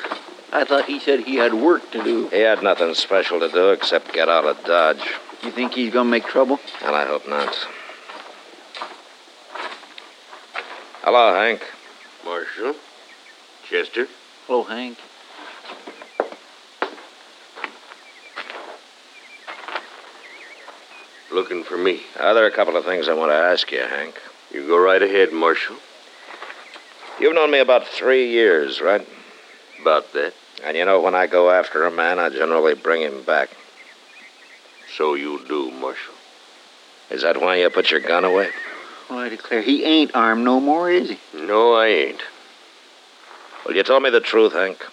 I thought he said he had work to do. He had nothing special to do except get out of Dodge. You think he's gonna make trouble? Well, I hope not. Hello, Hank. Marshal? Chester? Hello, Hank. Looking for me. Uh, there are a couple of things I want to ask you, Hank. You go right ahead, Marshal. You've known me about three years, right? About that. And you know, when I go after a man, I generally bring him back. So you do, Marshal. Is that why you put your gun away? Well, I declare, he ain't armed no more, is he? No, I ain't. Well, you tell me the truth, Hank?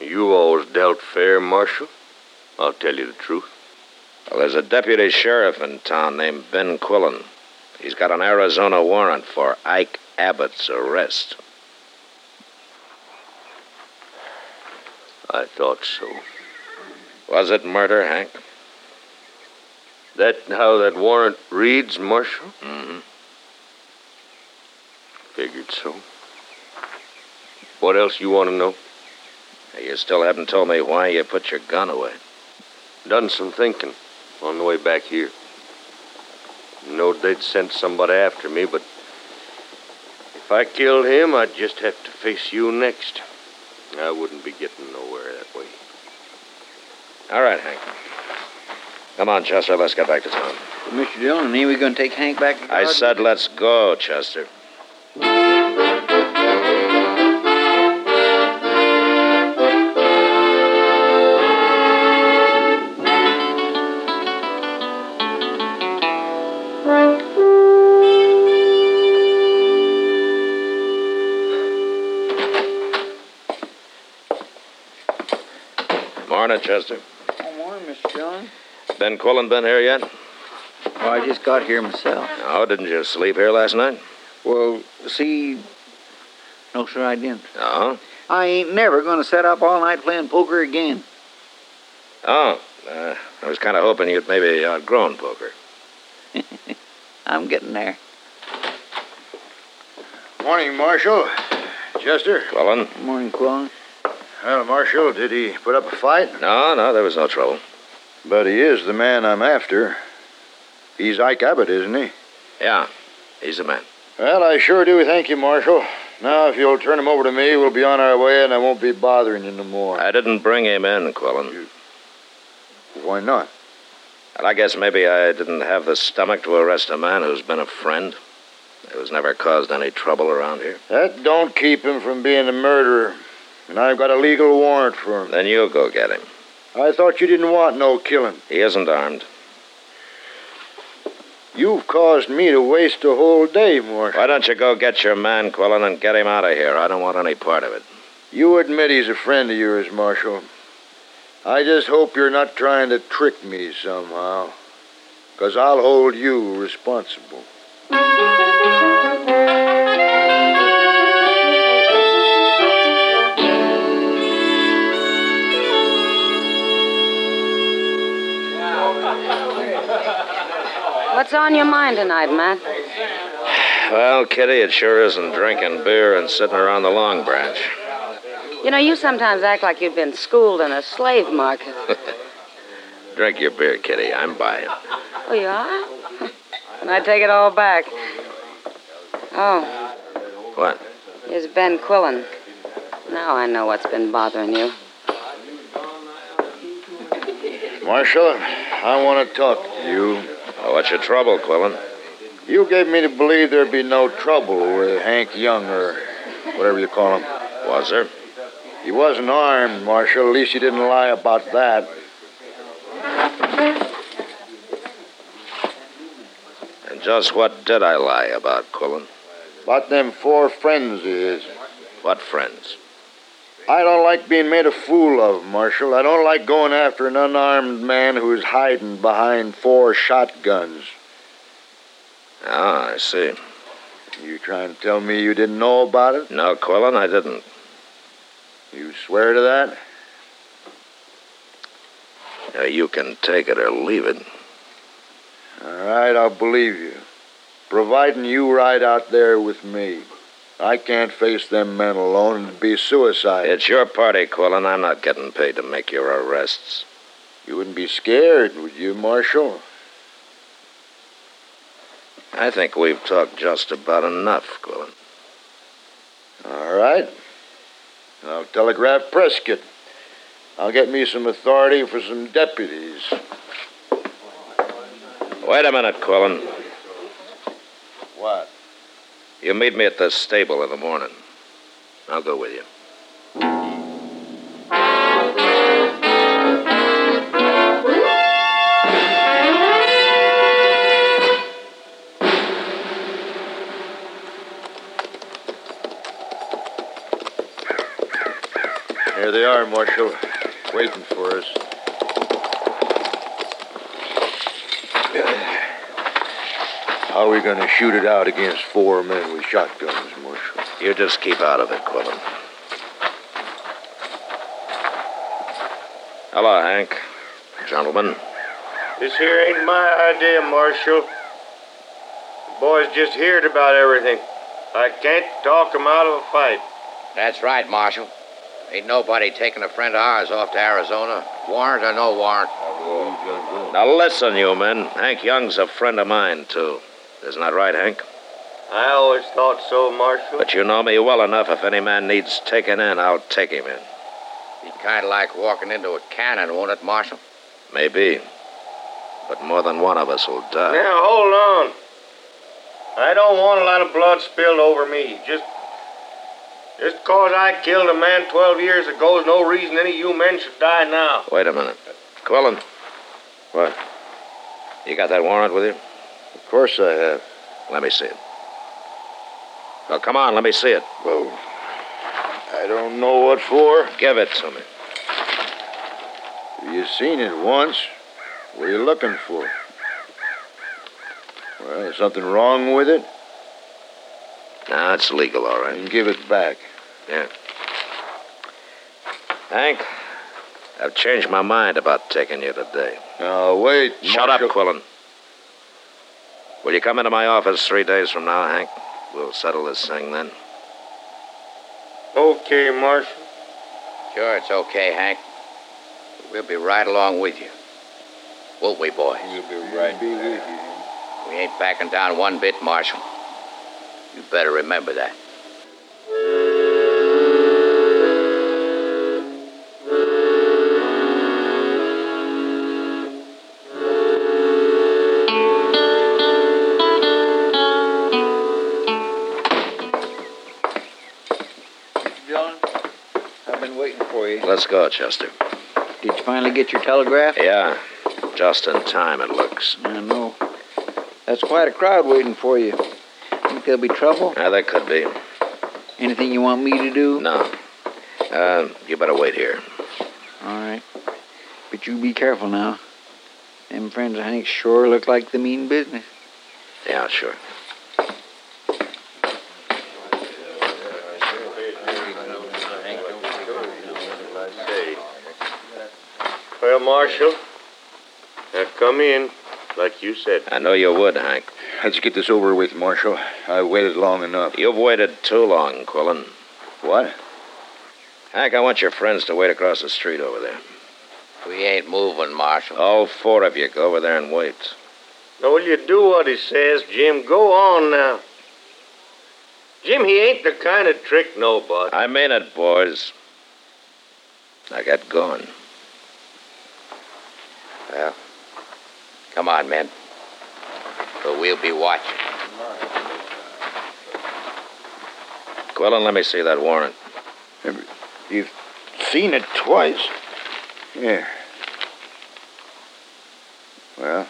You always dealt fair, Marshal. I'll tell you the truth. Well, there's a deputy sheriff in town named Ben Quillen. He's got an Arizona warrant for Ike Abbott's arrest. I thought so. Was it murder, Hank? That how that warrant reads, Marshal? Mm-hmm. Figured so. What else you want to know? You still haven't told me why you put your gun away. Done some thinking on the way back here. Knowed they'd sent somebody after me, but if I killed him, I'd just have to face you next. I wouldn't be getting nowhere that way. All right, Hank. Come on, Chester. Let's get back to town. Mr. Dillon, ain't we gonna take Hank back to I said let's go, Chester. Chester. Oh, morning, Mr. Dillon. Ben Quillen been here yet? Oh, I just got here myself. No, didn't you sleep here last night? Well, see, no, sir, I didn't. No? I ain't never gonna set up all night playing poker again. Oh, uh, I was kind of hoping you'd maybe outgrown poker. I'm getting there. Morning, Marshal. Chester. Quillen? Morning, Quillen. Well, Marshal, did he put up a fight? No, no, there was no trouble. But he is the man I'm after. He's Ike Abbott, isn't he? Yeah, he's the man. Well, I sure do thank you, Marshal. Now, if you'll turn him over to me, we'll be on our way and I won't be bothering you no more. I didn't bring him in, Quillen. Why not? Well, I guess maybe I didn't have the stomach to arrest a man who's been a friend. Who's never caused any trouble around here. That don't keep him from being a murderer. And I've got a legal warrant for him. Then you go get him. I thought you didn't want no killing. He isn't armed. You've caused me to waste a whole day, Marshal. Why don't you go get your man, Quillen, and get him out of here? I don't want any part of it. You admit he's a friend of yours, Marshal. I just hope you're not trying to trick me somehow. Because I'll hold you responsible. What's on your mind tonight, Matt? Well, Kitty, it sure isn't drinking beer and sitting around the Long Branch. You know, you sometimes act like you've been schooled in a slave market. Drink your beer, Kitty. I'm buying. Oh, you are? and I take it all back. Oh, What? here's Ben Quillen. Now I know what's been bothering you. Marshal, I want to talk to you. What's your trouble, Quillen? You gave me to believe there'd be no trouble with Hank Young or whatever you call him. Was there? He wasn't armed, Marshal. At least you didn't lie about that. And just what did I lie about, Quillen? About them four friends of his. What friends? I don't like being made a fool of, Marshal. I don't like going after an unarmed man who's hiding behind four shotguns. Ah, I see. You trying to tell me you didn't know about it? No, Quillen, I didn't. You swear to that? Now, you can take it or leave it. All right, I'll believe you. Providing you ride out there with me. I can't face them men alone. It'd be suicide. It's your party, Quillen. I'm not getting paid to make your arrests. You wouldn't be scared, would you, Marshal? I think we've talked just about enough, Quillen. All right. I'll telegraph Prescott. I'll get me some authority for some deputies. Wait a minute, Quillen. What? You meet me at the stable in the morning. I'll go with you. Here they are, Marshal, waiting for us. How are we going to shoot it out against four men with shotguns, Marshal? You just keep out of it, Quillen. Hello, Hank. Gentlemen. This here ain't my idea, Marshal. The boys just heard about everything. I can't talk 'em out of a fight. That's right, Marshal. Ain't nobody taking a friend of ours off to Arizona, warrant or no warrant. Now listen, you men. Hank Young's a friend of mine, too. Isn't that right, Hank? I always thought so, Marshal. But you know me well enough. If any man needs taking in, I'll take him in. Be kind of like walking into a cannon, won't it, Marshal? Maybe. But more than one of us will die. Now, hold on. I don't want a lot of blood spilled over me. Just. Just cause I killed a man 12 years ago is no reason any of you men should die now. Wait a minute. Quillen. What? You got that warrant with you? Of course I have. Let me see it. Well, come on, let me see it. Well, I don't know what for. Give it to me. You've seen it once. What are you looking for? Well, is something wrong with it? Nah, it's legal, all right. Give it back. Yeah. Hank, I've changed my mind about taking you today. Now, wait. Shut Marshal. up, Quillen. Will you come into my office three days from now, Hank? We'll settle this thing then. Okay, Marshal. Sure, it's okay, Hank. We'll be right along with you. Won't we, boys? We'll be right be with you. We ain't backing down one bit, Marshal. You better remember that. Let's go, Chester. Did you finally get your telegraph? Yeah, just in time, it looks. I know. That's quite a crowd waiting for you. Think there'll be trouble? Yeah, there could be. Anything you want me to do? No. Uh, you better wait here. All right. But you be careful now. Them friends of Hank's sure look like the mean business. Yeah, sure. Marshal, now come in, like you said. I know you would, Hank. Let's get this over with, Marshal. I waited long enough. You've waited too long, Quillen. What? Hank, I want your friends to wait across the street over there. We ain't moving, Marshal. All four of you go over there and wait. Now, will you do what he says, Jim? Go on now. Jim, he ain't the kind of trick nobody. I mean it, boys. I got going. Well, come on, men. But we'll be watching. Quillen, let me see that warrant. You've seen it twice. Here. Well,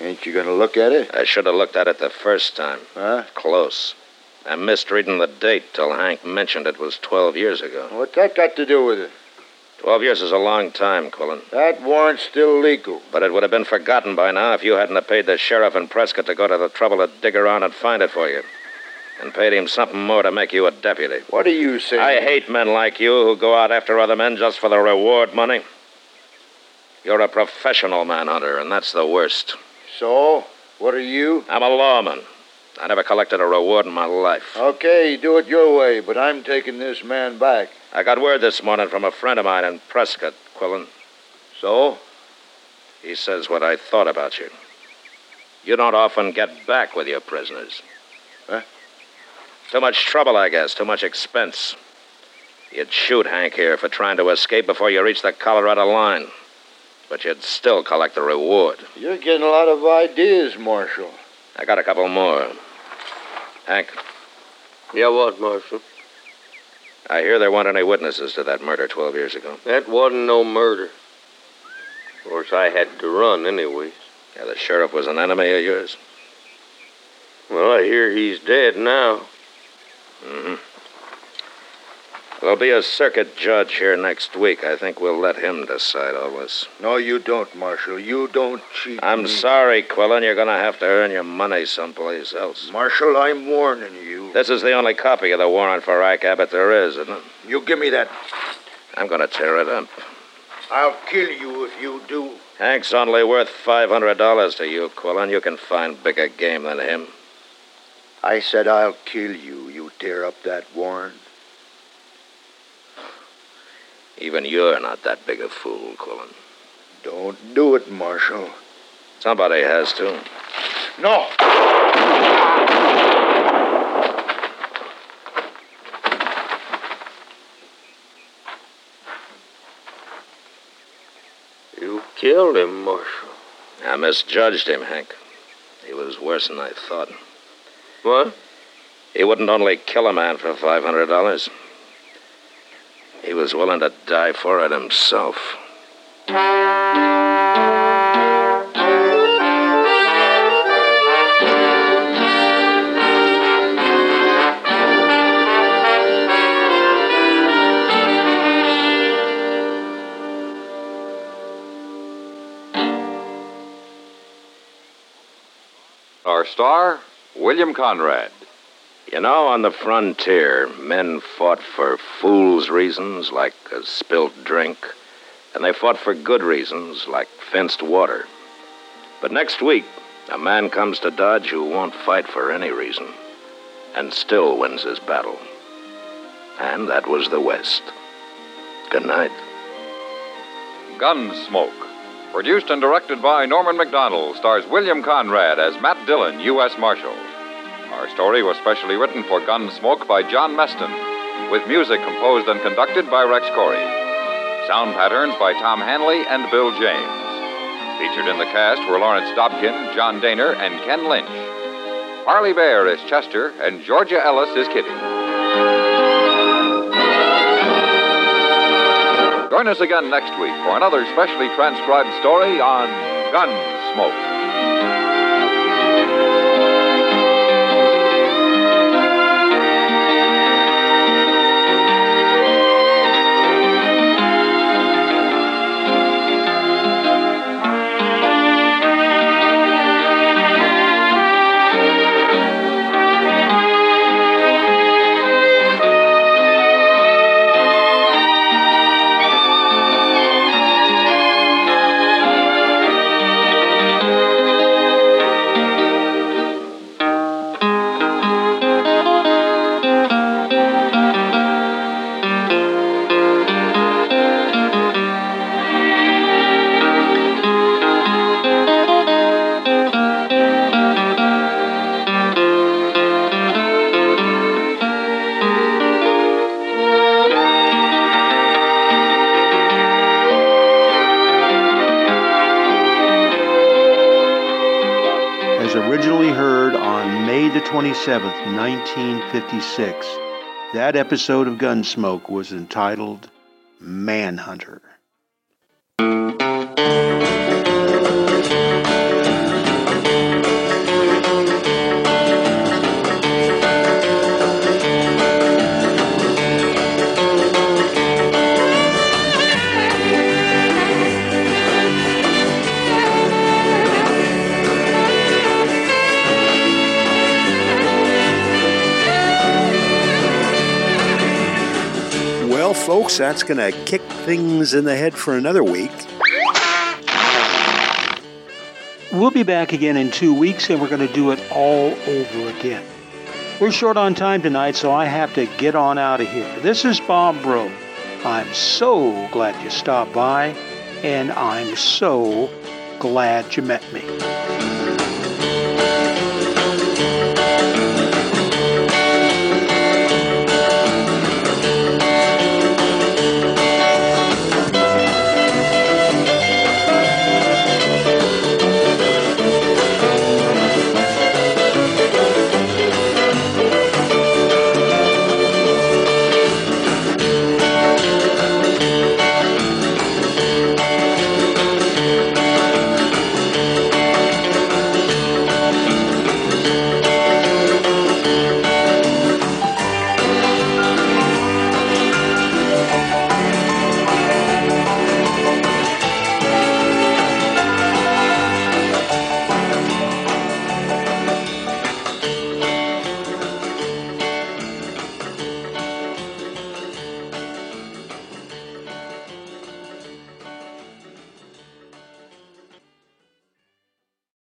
ain't you gonna look at it? I should have looked at it the first time. Huh? Close. I missed reading the date till Hank mentioned it was 12 years ago. What's that got to do with it? 12 years is a long time, Quillen. That warrant's still legal. But it would have been forgotten by now if you hadn't have paid the sheriff in Prescott to go to the trouble to dig around and find it for you. And paid him something more to make you a deputy. What are you saying? I hate men like you who go out after other men just for the reward money. You're a professional manhunter, and that's the worst. So, what are you? I'm a lawman. I never collected a reward in my life. Okay, do it your way, but I'm taking this man back. I got word this morning from a friend of mine in Prescott, Quillen. So? He says what I thought about you. You don't often get back with your prisoners. Huh? Too much trouble, I guess. Too much expense. You'd shoot Hank here for trying to escape before you reached the Colorado line. But you'd still collect the reward. You're getting a lot of ideas, Marshal. I got a couple more. Hank, Yeah, what, Marshal? I hear there weren't any witnesses to that murder 12 years ago. That wasn't no murder. Of course, I had to run anyways. Yeah, the sheriff was an enemy of yours. Well, I hear he's dead now. Mm-hmm. There'll be a circuit judge here next week. I think we'll let him decide all this. No, you don't, Marshal. You don't cheat. I'm me. sorry, Quillen. You're going to have to earn your money someplace else. Marshal, I'm warning you. This is the only copy of the warrant for Ike Abbott there is, isn't it? You give me that. I'm going to tear it up. I'll kill you if you do. Hank's only worth $500 to you, Quillen. You can find bigger game than him. I said I'll kill you. You tear up that warrant. Even you're not that big a fool, Quillen. Don't do it, Marshal. Somebody has to. No. You killed him, Marshal. I misjudged him, Hank. He was worse than I thought. What? He wouldn't only kill a man for $500. He was willing to die for it himself. Our star, William Conrad. You know, on the frontier, men fought for fools' reasons, like a spilt drink, and they fought for good reasons, like fenced water. But next week, a man comes to Dodge who won't fight for any reason, and still wins his battle. And that was the West. Good night. Gunsmoke. Produced and directed by Norman Macdonnell, stars William Conrad as Matt Dillon, U.S. Marshal. Our story was specially written for Gunsmoke by John Meston, with music composed and conducted by Rex Koury. Sound patterns by Tom Hanley and Bill James. Featured in the cast were Lawrence Dobkin, John Dehner, and Ken Lynch. Parley Baer is Chester, and Georgia Ellis is Kitty. Join us again next week for another specially transcribed story on Gunsmoke. 27th, 1956. That episode of Gunsmoke was entitled Manhunter. Folks, that's going to kick things in the head for another week. We'll be back again in two weeks, and we're going to do it all over again. We're short on time tonight, so I have to get on out of here. This is Bob Bro. I'm so glad you stopped by, and I'm so glad you met me.